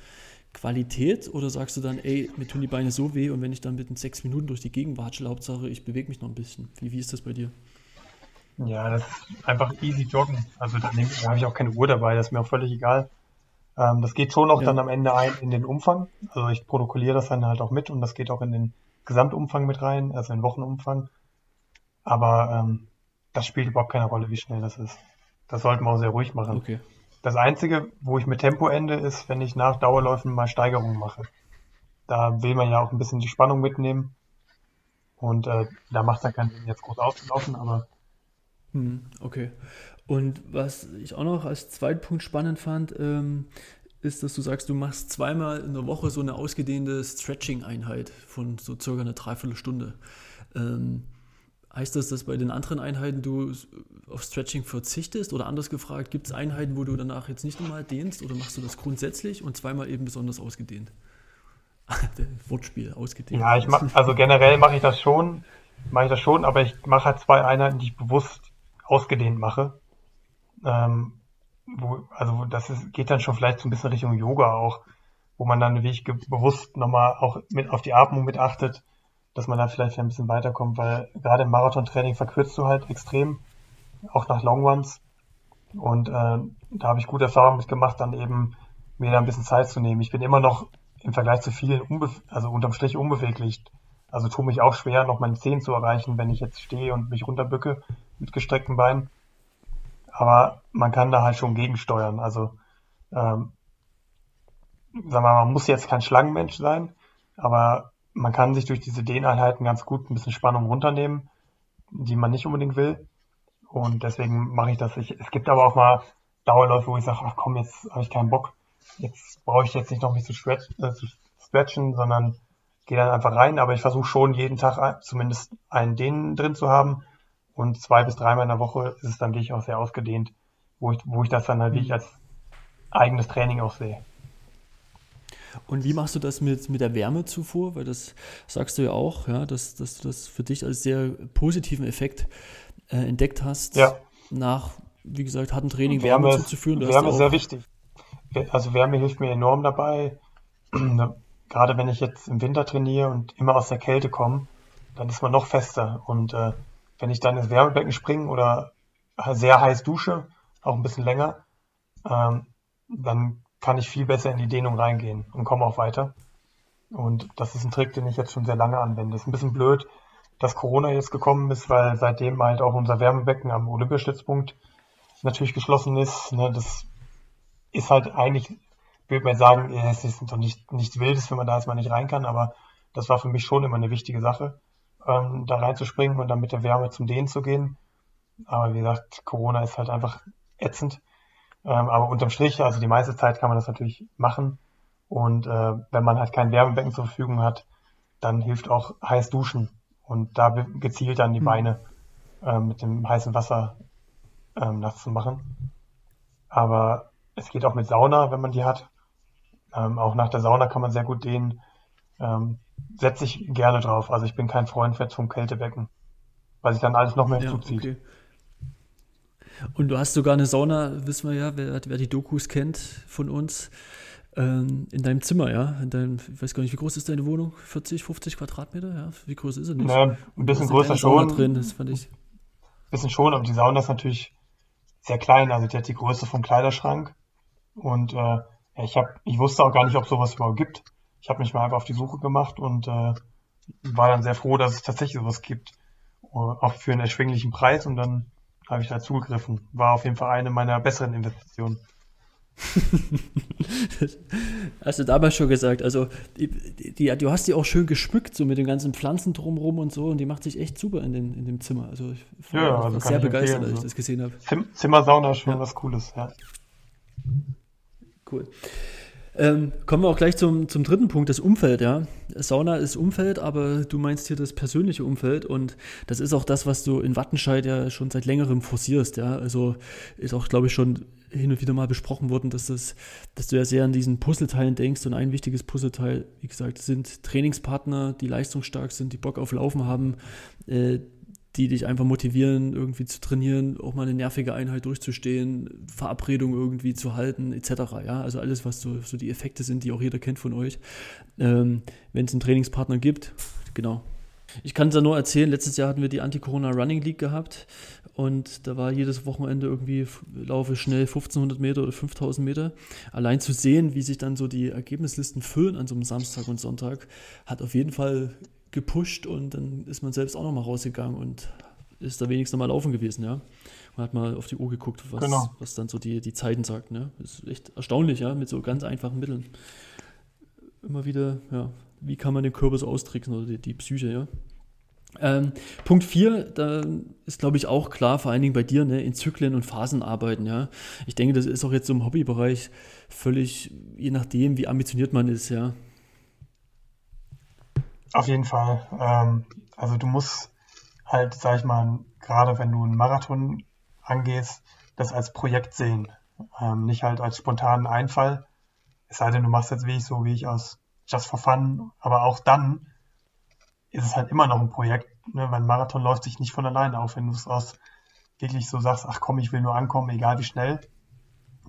Qualität oder sagst du dann, ey, mir tun die Beine so weh und wenn ich dann mit den sechs Minuten durch die Gegend watschel, Hauptsache ich bewege mich noch ein bisschen. Wie, wie ist das bei dir? Ja, das ist einfach easy joggen. Also da, da habe ich auch keine Uhr dabei, das ist mir auch völlig egal. Ähm, das geht schon auch ja. dann am Ende ein in den Umfang. Also ich protokolliere das dann halt auch mit und das geht auch in den Gesamtumfang mit rein, also in Wochenumfang. Aber ähm, das spielt überhaupt keine Rolle, wie schnell das ist. Das sollten wir auch sehr ruhig machen. Okay. Das Einzige, wo ich mit Tempo ende, ist, wenn ich nach Dauerläufen mal Steigerungen mache. Da will man ja auch ein bisschen die Spannung mitnehmen. Und äh, da macht es ja keinen Sinn, jetzt groß aufzulaufen, aber. Hm, okay. Und was ich auch noch als zweiten Punkt spannend fand, ähm, ist, dass du sagst, du machst zweimal in der Woche so eine ausgedehnte Stretching-Einheit von so circa einer Dreiviertelstunde. Ähm, heißt das, dass bei den anderen Einheiten du auf Stretching verzichtest? Oder anders gefragt, gibt es Einheiten, wo du danach jetzt nicht nochmal dehnst oder machst du das grundsätzlich und zweimal eben besonders ausgedehnt? Wortspiel, ausgedehnt. Ja, ich mach, also generell mache ich das schon, mache ich das schon, aber ich mache halt zwei Einheiten, die ich bewusst ausgedehnt mache. Ähm, wo, also das ist, geht dann schon vielleicht so ein bisschen Richtung Yoga auch, wo man dann wirklich bewusst nochmal auch mit auf die Atmung mit achtet, dass man dann vielleicht ein bisschen weiterkommt, weil gerade im Marathontraining verkürzt du halt extrem, auch nach Long Runs. Und äh, da habe ich gute Erfahrungen mitgemacht, dann eben mir da ein bisschen Zeit zu nehmen. Ich bin immer noch im Vergleich zu vielen, also unterm Strich unbeweglich. Also tue mich auch schwer, noch meine Zehen zu erreichen, wenn ich jetzt stehe und mich runterbücke mit gestreckten Beinen aber man kann da halt schon gegensteuern. Also, ähm, sagen wir mal, man muss jetzt kein Schlangenmensch sein, aber man kann sich durch diese Dehneinheiten ganz gut ein bisschen Spannung runternehmen, die man nicht unbedingt will. Und deswegen mache ich das. Ich, es gibt aber auch mal Dauerläufe, wo ich sage, ach komm, jetzt habe ich keinen Bock. Jetzt brauche ich jetzt nicht noch mich zu, stretch, äh, zu stretchen, sondern gehe dann einfach rein. Aber ich versuche schon jeden Tag zumindest einen Dehnen drin zu haben und zwei bis dreimal in der Woche ist es dann wirklich auch sehr ausgedehnt, wo ich, wo ich das dann halt wirklich mhm. als eigenes Training auch sehe. Und wie machst du das mit, mit der Wärmezufuhr? Weil das sagst du ja auch, ja, dass, dass du das für dich als sehr positiven Effekt äh, entdeckt hast, ja. nach, wie gesagt, harten Training Wärme, Wärme zuzuführen. Du Wärme ist sehr wichtig. Also Wärme hilft mir enorm dabei. Gerade wenn ich jetzt im Winter trainiere und immer aus der Kälte komme, dann ist man noch fester. Und äh, wenn ich dann ins Wärmebecken springe oder sehr heiß dusche, auch ein bisschen länger, ähm, dann kann ich viel besser in die Dehnung reingehen und komme auch weiter. Und das ist ein Trick, den ich jetzt schon sehr lange anwende. Ist ein bisschen blöd, dass Corona jetzt gekommen ist, weil seitdem halt auch unser Wärmebecken am Olympiastützpunkt natürlich geschlossen ist. Ne, das ist halt eigentlich, würde man sagen, es ist doch nicht, nichts Wildes, wenn man da erstmal nicht rein kann, aber das war für mich schon immer eine wichtige Sache ähm, da reinzuspringen und dann mit der Wärme zum Dehnen zu gehen. Aber wie gesagt, Corona ist halt einfach ätzend. Ähm, aber unterm Strich, also die meiste Zeit kann man das natürlich machen. Und äh, wenn man halt kein Wärmebecken zur Verfügung hat, dann hilft auch heiß duschen und da gezielt dann die mhm. Beine äh, mit dem heißen Wasser ähm, nass zu machen. Aber es geht auch mit Sauna, wenn man die hat. Ähm, auch nach der Sauna kann man sehr gut dehnen. Ähm, setze ich gerne drauf. Also ich bin kein Freund jetzt vom Kältebecken, weil sich dann alles noch mehr ja, zuzieht. Okay. Und du hast sogar eine Sauna, wissen wir ja, wer, wer die Dokus kennt von uns, ähm, in deinem Zimmer, ja? In deinem, ich weiß gar nicht, wie groß ist deine Wohnung? 40, 50 Quadratmeter? Ja? Wie groß ist sie nicht? Ja, ein bisschen größer schon. Drin, das fand ich. Ein bisschen schon, aber die Sauna ist natürlich sehr klein. Also die hat die Größe vom Kleiderschrank. Und äh, ich, hab, ich wusste auch gar nicht, ob sowas überhaupt gibt ich habe mich mal einfach auf die Suche gemacht und äh, war dann sehr froh, dass es tatsächlich sowas gibt. Auch für einen erschwinglichen Preis und dann habe ich da zugegriffen. War auf jeden Fall eine meiner besseren Investitionen. hast du damals schon gesagt. Also, die, die, du hast die auch schön geschmückt, so mit den ganzen Pflanzen drumherum und so, und die macht sich echt super in, den, in dem Zimmer. Also, ich war, ja, also sehr begeistert, als ich das gesehen habe. Zim Zimmersauna ist schon ja. was Cooles, ja. Cool. Ähm, kommen wir auch gleich zum, zum dritten Punkt, das Umfeld, ja. Sauna ist Umfeld, aber du meinst hier das persönliche Umfeld und das ist auch das, was du in Wattenscheid ja schon seit längerem forcierst, ja. Also ist auch, glaube ich, schon hin und wieder mal besprochen worden, dass, das, dass du ja sehr an diesen Puzzleteilen denkst und ein wichtiges Puzzleteil, wie gesagt, sind Trainingspartner, die leistungsstark sind, die Bock auf Laufen haben, äh, die dich einfach motivieren, irgendwie zu trainieren, auch mal eine nervige Einheit durchzustehen, Verabredungen irgendwie zu halten, etc. Ja, also alles, was so, so die Effekte sind, die auch jeder kennt von euch. Ähm, Wenn es einen Trainingspartner gibt, genau. Ich kann es ja nur erzählen, letztes Jahr hatten wir die Anti-Corona Running League gehabt und da war jedes Wochenende irgendwie, laufe schnell 1500 Meter oder 5000 Meter. Allein zu sehen, wie sich dann so die Ergebnislisten füllen an so einem Samstag und Sonntag, hat auf jeden Fall gepusht und dann ist man selbst auch nochmal rausgegangen und ist da wenigstens mal laufen gewesen, ja. Man hat mal auf die Uhr geguckt, was, genau. was dann so die, die Zeiten sagt, ne. Das ist echt erstaunlich, ja, mit so ganz einfachen Mitteln. Immer wieder, ja, wie kann man den Körper so austricksen oder die, die Psyche, ja. Ähm, Punkt 4, da ist, glaube ich, auch klar, vor allen Dingen bei dir, ne, in Zyklen und Phasen arbeiten, ja. Ich denke, das ist auch jetzt so im Hobbybereich völlig, je nachdem, wie ambitioniert man ist, ja. Auf jeden Fall. Ähm, also du musst halt, sag ich mal, gerade wenn du einen Marathon angehst, das als Projekt sehen. Ähm, nicht halt als spontanen Einfall. Es sei denn, du machst jetzt wie ich so, wie ich aus Just for Fun. Aber auch dann ist es halt immer noch ein Projekt. Ne? Weil ein Marathon läuft sich nicht von alleine auf, wenn du es aus wirklich so sagst, ach komm, ich will nur ankommen, egal wie schnell.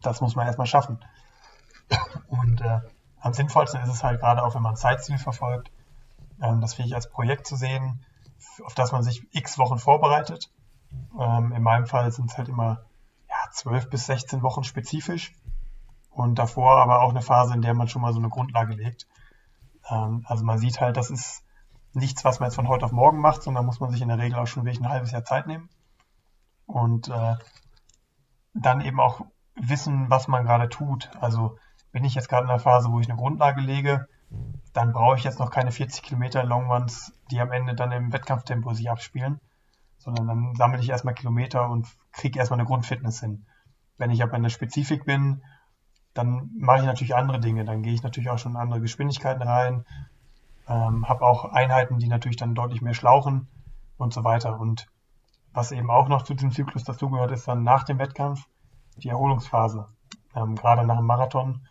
Das muss man erstmal schaffen. Und äh, am sinnvollsten ist es halt gerade auch, wenn man ein verfolgt, ähm, das finde ich als Projekt zu sehen, auf das man sich x Wochen vorbereitet. Ähm, in meinem Fall sind es halt immer ja, 12 bis 16 Wochen spezifisch und davor aber auch eine Phase, in der man schon mal so eine Grundlage legt. Ähm, also man sieht halt, das ist nichts, was man jetzt von heute auf morgen macht, sondern muss man sich in der Regel auch schon wirklich ein halbes Jahr Zeit nehmen und äh, dann eben auch wissen, was man gerade tut. Also bin ich jetzt gerade in einer Phase, wo ich eine Grundlage lege, dann brauche ich jetzt noch keine 40 Kilometer Longruns, die am Ende dann im Wettkampftempo sich abspielen, sondern dann sammle ich erstmal Kilometer und kriege erstmal eine Grundfitness hin. Wenn ich aber in der Spezifik bin, dann mache ich natürlich andere Dinge. Dann gehe ich natürlich auch schon in andere Geschwindigkeiten rein, ähm, habe auch Einheiten, die natürlich dann deutlich mehr schlauchen und so weiter. Und was eben auch noch zu diesem Zyklus dazugehört, ist dann nach dem Wettkampf die Erholungsphase. Ähm, gerade nach dem Marathon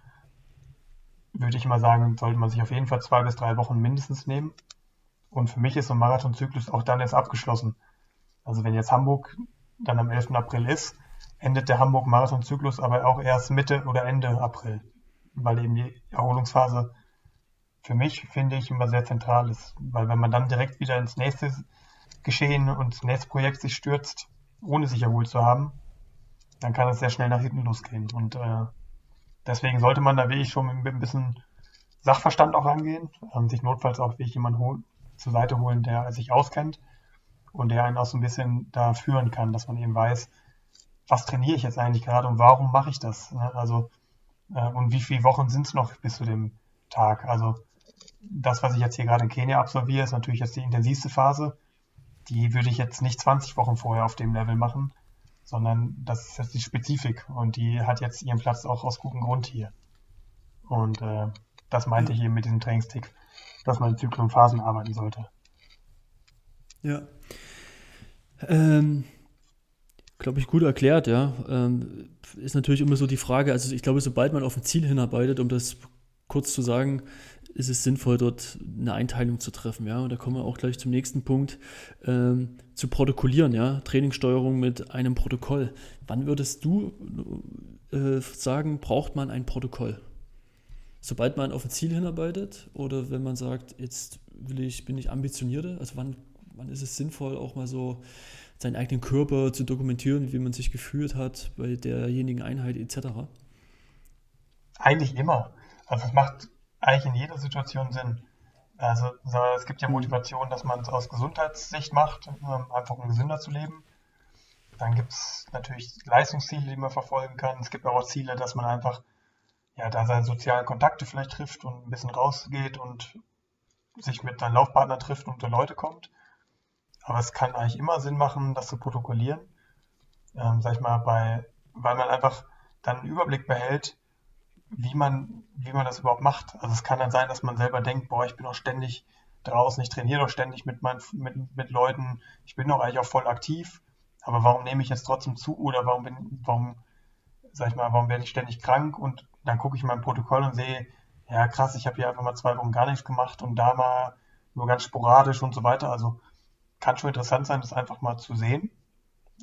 würde ich mal sagen, sollte man sich auf jeden Fall zwei bis drei Wochen mindestens nehmen. Und für mich ist so ein Marathonzyklus auch dann erst abgeschlossen. Also wenn jetzt Hamburg dann am 11. April ist, endet der Hamburg-Marathonzyklus aber auch erst Mitte oder Ende April, weil eben die Erholungsphase für mich, finde ich, immer sehr zentral ist. Weil wenn man dann direkt wieder ins nächste Geschehen und ins nächste Projekt sich stürzt, ohne sich erholt zu haben, dann kann es sehr schnell nach hinten losgehen. Und äh, Deswegen sollte man da wirklich schon mit ein bisschen Sachverstand auch rangehen, ähm, sich notfalls auch wirklich jemanden zur Seite holen, der sich auskennt und der einen auch so ein bisschen da führen kann, dass man eben weiß, was trainiere ich jetzt eigentlich gerade und warum mache ich das? Ne? Also, äh, und wie viele Wochen sind es noch bis zu dem Tag? Also, das, was ich jetzt hier gerade in Kenia absolviere, ist natürlich jetzt die intensivste Phase. Die würde ich jetzt nicht 20 Wochen vorher auf dem Level machen, sondern das ist jetzt die Spezifik und die hat jetzt ihren Platz auch aus gutem Grund hier. Und äh, das meinte ja. ich eben mit diesem Trainingstick, dass man in Zyklen und Phasen arbeiten sollte. Ja. Ähm, glaube ich, gut erklärt, ja. Ähm, ist natürlich immer so die Frage, also ich glaube, sobald man auf ein Ziel hinarbeitet, um das kurz zu sagen, ist es sinnvoll, dort eine Einteilung zu treffen. Ja? Und da kommen wir auch gleich zum nächsten Punkt, ähm, zu protokollieren, ja, Trainingssteuerung mit einem Protokoll. Wann würdest du äh, sagen, braucht man ein Protokoll? Sobald man auf ein Ziel hinarbeitet oder wenn man sagt, jetzt will ich, bin ich ambitionierter, also wann, wann ist es sinnvoll, auch mal so seinen eigenen Körper zu dokumentieren, wie man sich gefühlt hat bei derjenigen Einheit etc.? Eigentlich immer. Also es macht eigentlich in jeder Situation Sinn. Also es gibt ja Motivation, dass man es aus Gesundheitssicht macht, einfach um gesünder zu leben. Dann gibt es natürlich Leistungsziele, die man verfolgen kann. Es gibt auch Ziele, dass man einfach ja, da seine sozialen Kontakte vielleicht trifft und ein bisschen rausgeht und sich mit seinem Laufpartner trifft und unter Leute kommt. Aber es kann eigentlich immer Sinn machen, das zu protokollieren. Ähm, sag ich mal, bei, weil man einfach dann einen Überblick behält, wie man, wie man das überhaupt macht. Also es kann dann sein, dass man selber denkt, boah, ich bin auch ständig draußen, ich trainiere doch ständig mit, mein, mit, mit Leuten, ich bin doch eigentlich auch voll aktiv, aber warum nehme ich jetzt trotzdem zu oder warum bin, warum, sag ich mal, warum werde ich ständig krank und dann gucke ich mein Protokoll und sehe, ja krass, ich habe hier einfach mal zwei Wochen gar nichts gemacht und da mal nur ganz sporadisch und so weiter. Also kann schon interessant sein, das einfach mal zu sehen,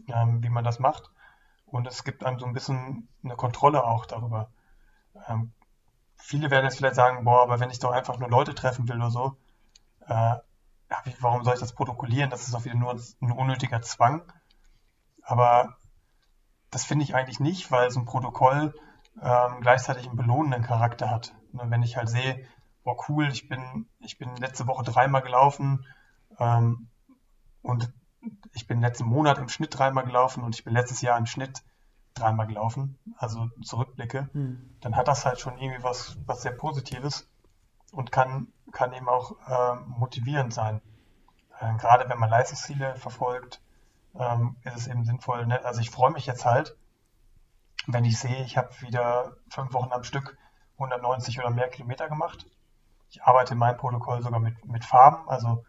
ähm, wie man das macht. Und es gibt einem so ein bisschen eine Kontrolle auch darüber. Ähm, viele werden jetzt vielleicht sagen, boah, aber wenn ich doch einfach nur Leute treffen will oder so, äh, warum soll ich das protokollieren? Das ist auch wieder nur ein unnötiger Zwang. Aber das finde ich eigentlich nicht, weil so ein Protokoll ähm, gleichzeitig einen belohnenden Charakter hat. Und wenn ich halt sehe, boah, cool, ich bin, ich bin letzte Woche dreimal gelaufen ähm, und ich bin letzten Monat im Schnitt dreimal gelaufen und ich bin letztes Jahr im Schnitt dreimal gelaufen, also zurückblicke, hm. dann hat das halt schon irgendwie was, was sehr Positives und kann, kann eben auch äh, motivierend sein. Äh, gerade wenn man Leistungsziele verfolgt, ähm, ist es eben sinnvoll. Ne? Also ich freue mich jetzt halt, wenn ich sehe, ich habe wieder fünf Wochen am Stück 190 oder mehr Kilometer gemacht. Ich arbeite in meinem Protokoll sogar mit, mit Farben, also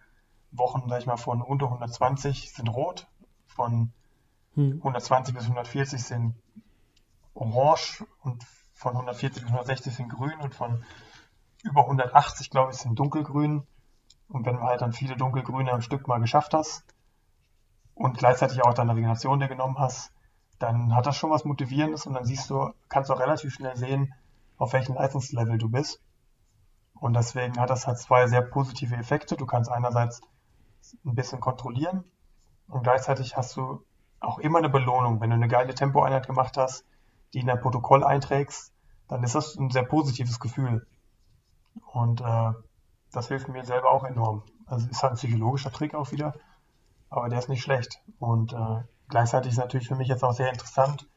Wochen, sag ich mal, von unter 120 sind rot, von hm. 120 bis 140 sind orange und von 140 bis 160 sind grün und von über 180, glaube ich, sind dunkelgrün. Und wenn du halt dann viele dunkelgrüne am Stück mal geschafft hast und gleichzeitig auch deine Regeneration dir genommen hast, dann hat das schon was Motivierendes und dann siehst du, kannst du auch relativ schnell sehen, auf welchem Leistungslevel du bist. Und deswegen hat das halt zwei sehr positive Effekte. Du kannst einerseits ein bisschen kontrollieren und gleichzeitig hast du auch immer eine Belohnung. Wenn du eine geile Tempoeinheit gemacht hast, die in dein Protokoll einträgst, dann ist das ein sehr positives Gefühl. Und äh, das hilft mir selber auch enorm. Also ist halt ein psychologischer Trick auch wieder, aber der ist nicht schlecht. Und äh, gleichzeitig ist natürlich für mich jetzt auch sehr interessant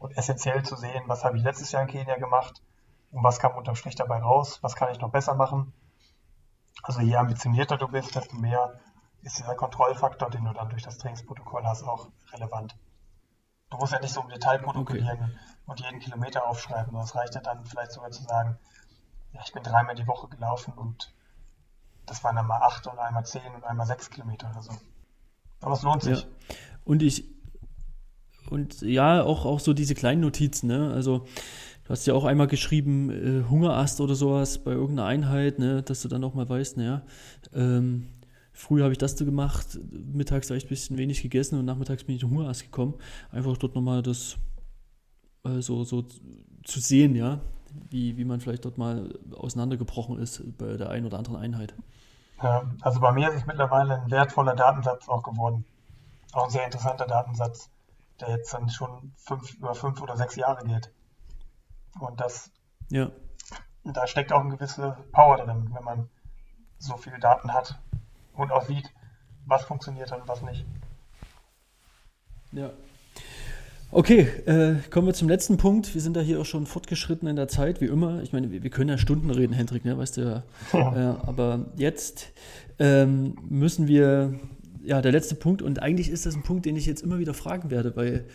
und essentiell zu sehen, was habe ich letztes Jahr in Kenia gemacht und was kam unterm Strich dabei raus, was kann ich noch besser machen. Also je ambitionierter du bist, desto mehr ist dieser Kontrollfaktor, den du dann durch das Trainingsprotokoll hast, auch relevant. Du musst ja nicht so im Detail protokollieren okay. und jeden Kilometer aufschreiben. Das reicht ja dann vielleicht sogar zu sagen, ja, ich bin dreimal die Woche gelaufen und das waren dann mal acht und einmal zehn und einmal sechs Kilometer oder so. Aber es lohnt sich. Ja. Und ich, und ja, auch, auch so diese kleinen Notizen, ne? Also du hast ja auch einmal geschrieben, äh, Hungerast oder sowas bei irgendeiner Einheit, ne, dass du dann auch mal weißt, naja, ähm, Früher habe ich das so gemacht, mittags habe ich ein bisschen wenig gegessen und nachmittags bin ich in Hungerast gekommen. Einfach dort nochmal das äh, so, so zu sehen, ja, wie, wie man vielleicht dort mal auseinandergebrochen ist bei der einen oder anderen Einheit. Ja, also bei mir ist es mittlerweile ein wertvoller Datensatz auch geworden. Auch ein sehr interessanter Datensatz, der jetzt dann schon fünf, über fünf oder sechs Jahre geht. Und das, ja. da steckt auch eine gewisse Power drin, wenn man so viele Daten hat und auch sieht, was funktioniert und was nicht. Ja. Okay, äh, kommen wir zum letzten Punkt. Wir sind da hier auch schon fortgeschritten in der Zeit, wie immer. Ich meine, wir, wir können ja Stunden reden, Hendrik, ne? weißt du ja. ja. Äh, aber jetzt ähm, müssen wir, ja, der letzte Punkt, und eigentlich ist das ein Punkt, den ich jetzt immer wieder fragen werde, weil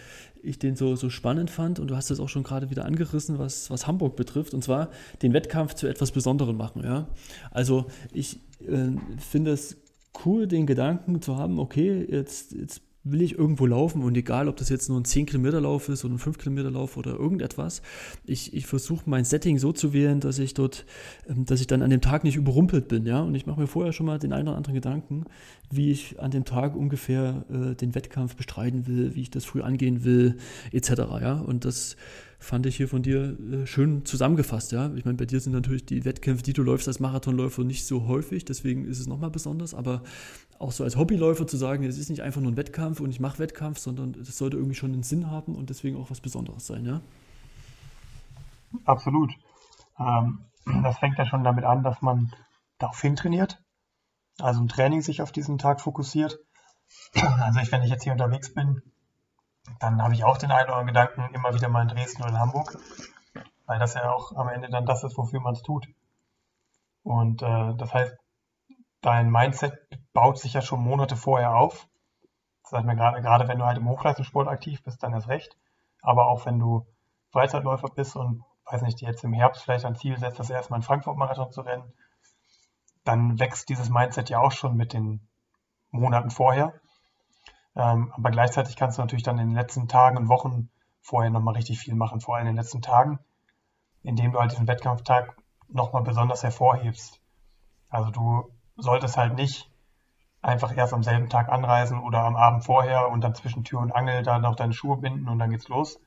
ich den so, so spannend fand und du hast das auch schon gerade wieder angerissen, was, was Hamburg betrifft, und zwar den Wettkampf zu etwas Besonderem machen. Ja? Also ich äh, finde es cool, den Gedanken zu haben, okay, jetzt, jetzt will ich irgendwo laufen und egal, ob das jetzt nur ein 10-Kilometer-Lauf ist oder ein 5-Kilometer-Lauf oder irgendetwas, ich, ich versuche mein Setting so zu wählen, dass ich dort, ähm, dass ich dann an dem Tag nicht überrumpelt bin, ja, und ich mache mir vorher schon mal den einen oder anderen Gedanken, wie ich an dem Tag ungefähr äh, den Wettkampf bestreiten will, wie ich das früh angehen will, etc., ja, und das fand ich hier von dir äh, schön zusammengefasst, ja. Ich meine, bei dir sind natürlich die Wettkämpfe, die du läufst als Marathonläufer, nicht so häufig, deswegen ist es nochmal besonders, aber auch so als Hobbyläufer zu sagen, es ist nicht einfach nur ein Wettkampf und ich mache Wettkampf, sondern es sollte irgendwie schon einen Sinn haben und deswegen auch was Besonderes sein, ja? Absolut. Ähm, das fängt ja schon damit an, dass man darauf hintrainiert, also im Training sich auf diesen Tag fokussiert. Also ich, wenn ich jetzt hier unterwegs bin, dann habe ich auch den einen oder anderen Gedanken immer wieder mal in Dresden oder in Hamburg, weil das ja auch am Ende dann das ist, wofür man es tut. Und äh, das heißt, dein Mindset baut sich ja schon Monate vorher auf. Das heißt gerade, gerade wenn du halt im Hochleistungssport aktiv bist, dann erst recht. Aber auch wenn du Freizeitläufer bist und weiß nicht, jetzt im Herbst vielleicht ein Ziel setzt, das erstmal einen Frankfurt-Marathon zu rennen, dann wächst dieses Mindset ja auch schon mit den Monaten vorher. Ähm, aber gleichzeitig kannst du natürlich dann in den letzten Tagen und Wochen vorher nochmal richtig viel machen, vor allem in den letzten Tagen, indem du halt diesen Wettkampftag nochmal besonders hervorhebst. Also du solltest halt nicht einfach erst am selben Tag anreisen oder am Abend vorher und dann zwischen Tür und Angel da noch deine Schuhe binden und dann geht's los.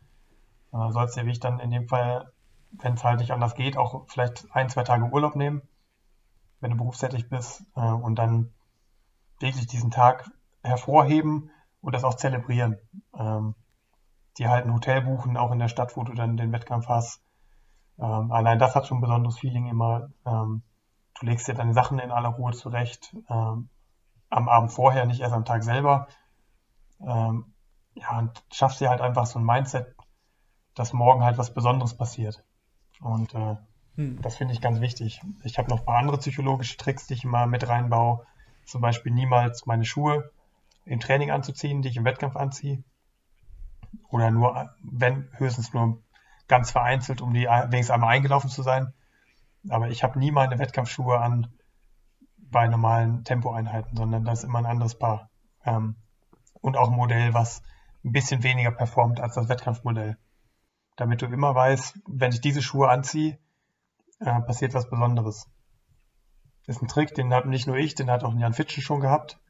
Du sollst dir wie ich dann in dem Fall, wenn es halt nicht anders geht, auch vielleicht ein, zwei Tage Urlaub nehmen, wenn du berufstätig bist äh, und dann wirklich diesen Tag hervorheben und das auch zelebrieren. Ähm, die halt ein Hotel buchen, auch in der Stadt, wo du dann den Wettkampf hast. Ähm, allein das hat schon ein besonderes Feeling immer. Ähm, du legst dir deine Sachen in aller Ruhe zurecht. Ähm, am Abend vorher, nicht erst am Tag selber. Ähm, ja, und schaffst dir halt einfach so ein Mindset, dass morgen halt was Besonderes passiert. Und äh, hm. das finde ich ganz wichtig. Ich habe noch ein paar andere psychologische Tricks, die ich immer mit reinbaue. Zum Beispiel niemals meine Schuhe im Training anzuziehen, die ich im Wettkampf anziehe. Oder nur, wenn höchstens nur ganz vereinzelt, um die wenigstens einmal eingelaufen zu sein. Aber ich habe nie meine Wettkampfschuhe an bei normalen Tempoeinheiten, sondern das ist immer ein anderes Paar. Ähm, und auch ein Modell, was ein bisschen weniger performt als das Wettkampfmodell. Damit du immer weißt, wenn ich diese Schuhe anziehe, äh, passiert was Besonderes. Das ist ein Trick, den hat nicht nur ich, den hat auch Jan Fitschen schon gehabt.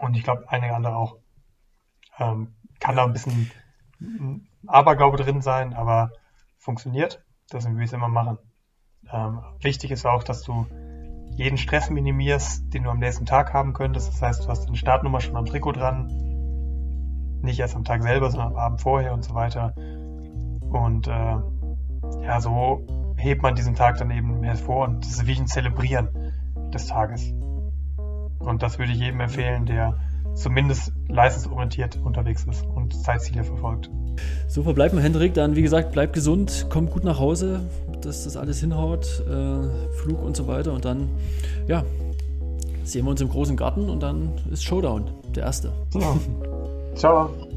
Und ich glaube, einige andere auch. Ähm, kann da ein bisschen Aberglaube drin sein, aber funktioniert. Das will ich es immer machen. Ähm, wichtig ist auch, dass du jeden Stress minimierst, den du am nächsten Tag haben könntest. Das heißt, du hast deine Startnummer schon am Trikot dran. Nicht erst am Tag selber, sondern am Abend vorher und so weiter. Und äh, ja, so hebt man diesen Tag dann eben hervor und das ist wie ein Zelebrieren des Tages. Und das würde ich jedem empfehlen, der zumindest leistungsorientiert unterwegs ist und Zeitziele verfolgt. So verbleibt wir, Hendrik. Dann, wie gesagt, bleib gesund, komm gut nach Hause, dass das alles hinhaut, äh, Flug und so weiter. Und dann, ja, sehen wir uns im großen Garten und dann ist Showdown, der erste. Ja. Ciao.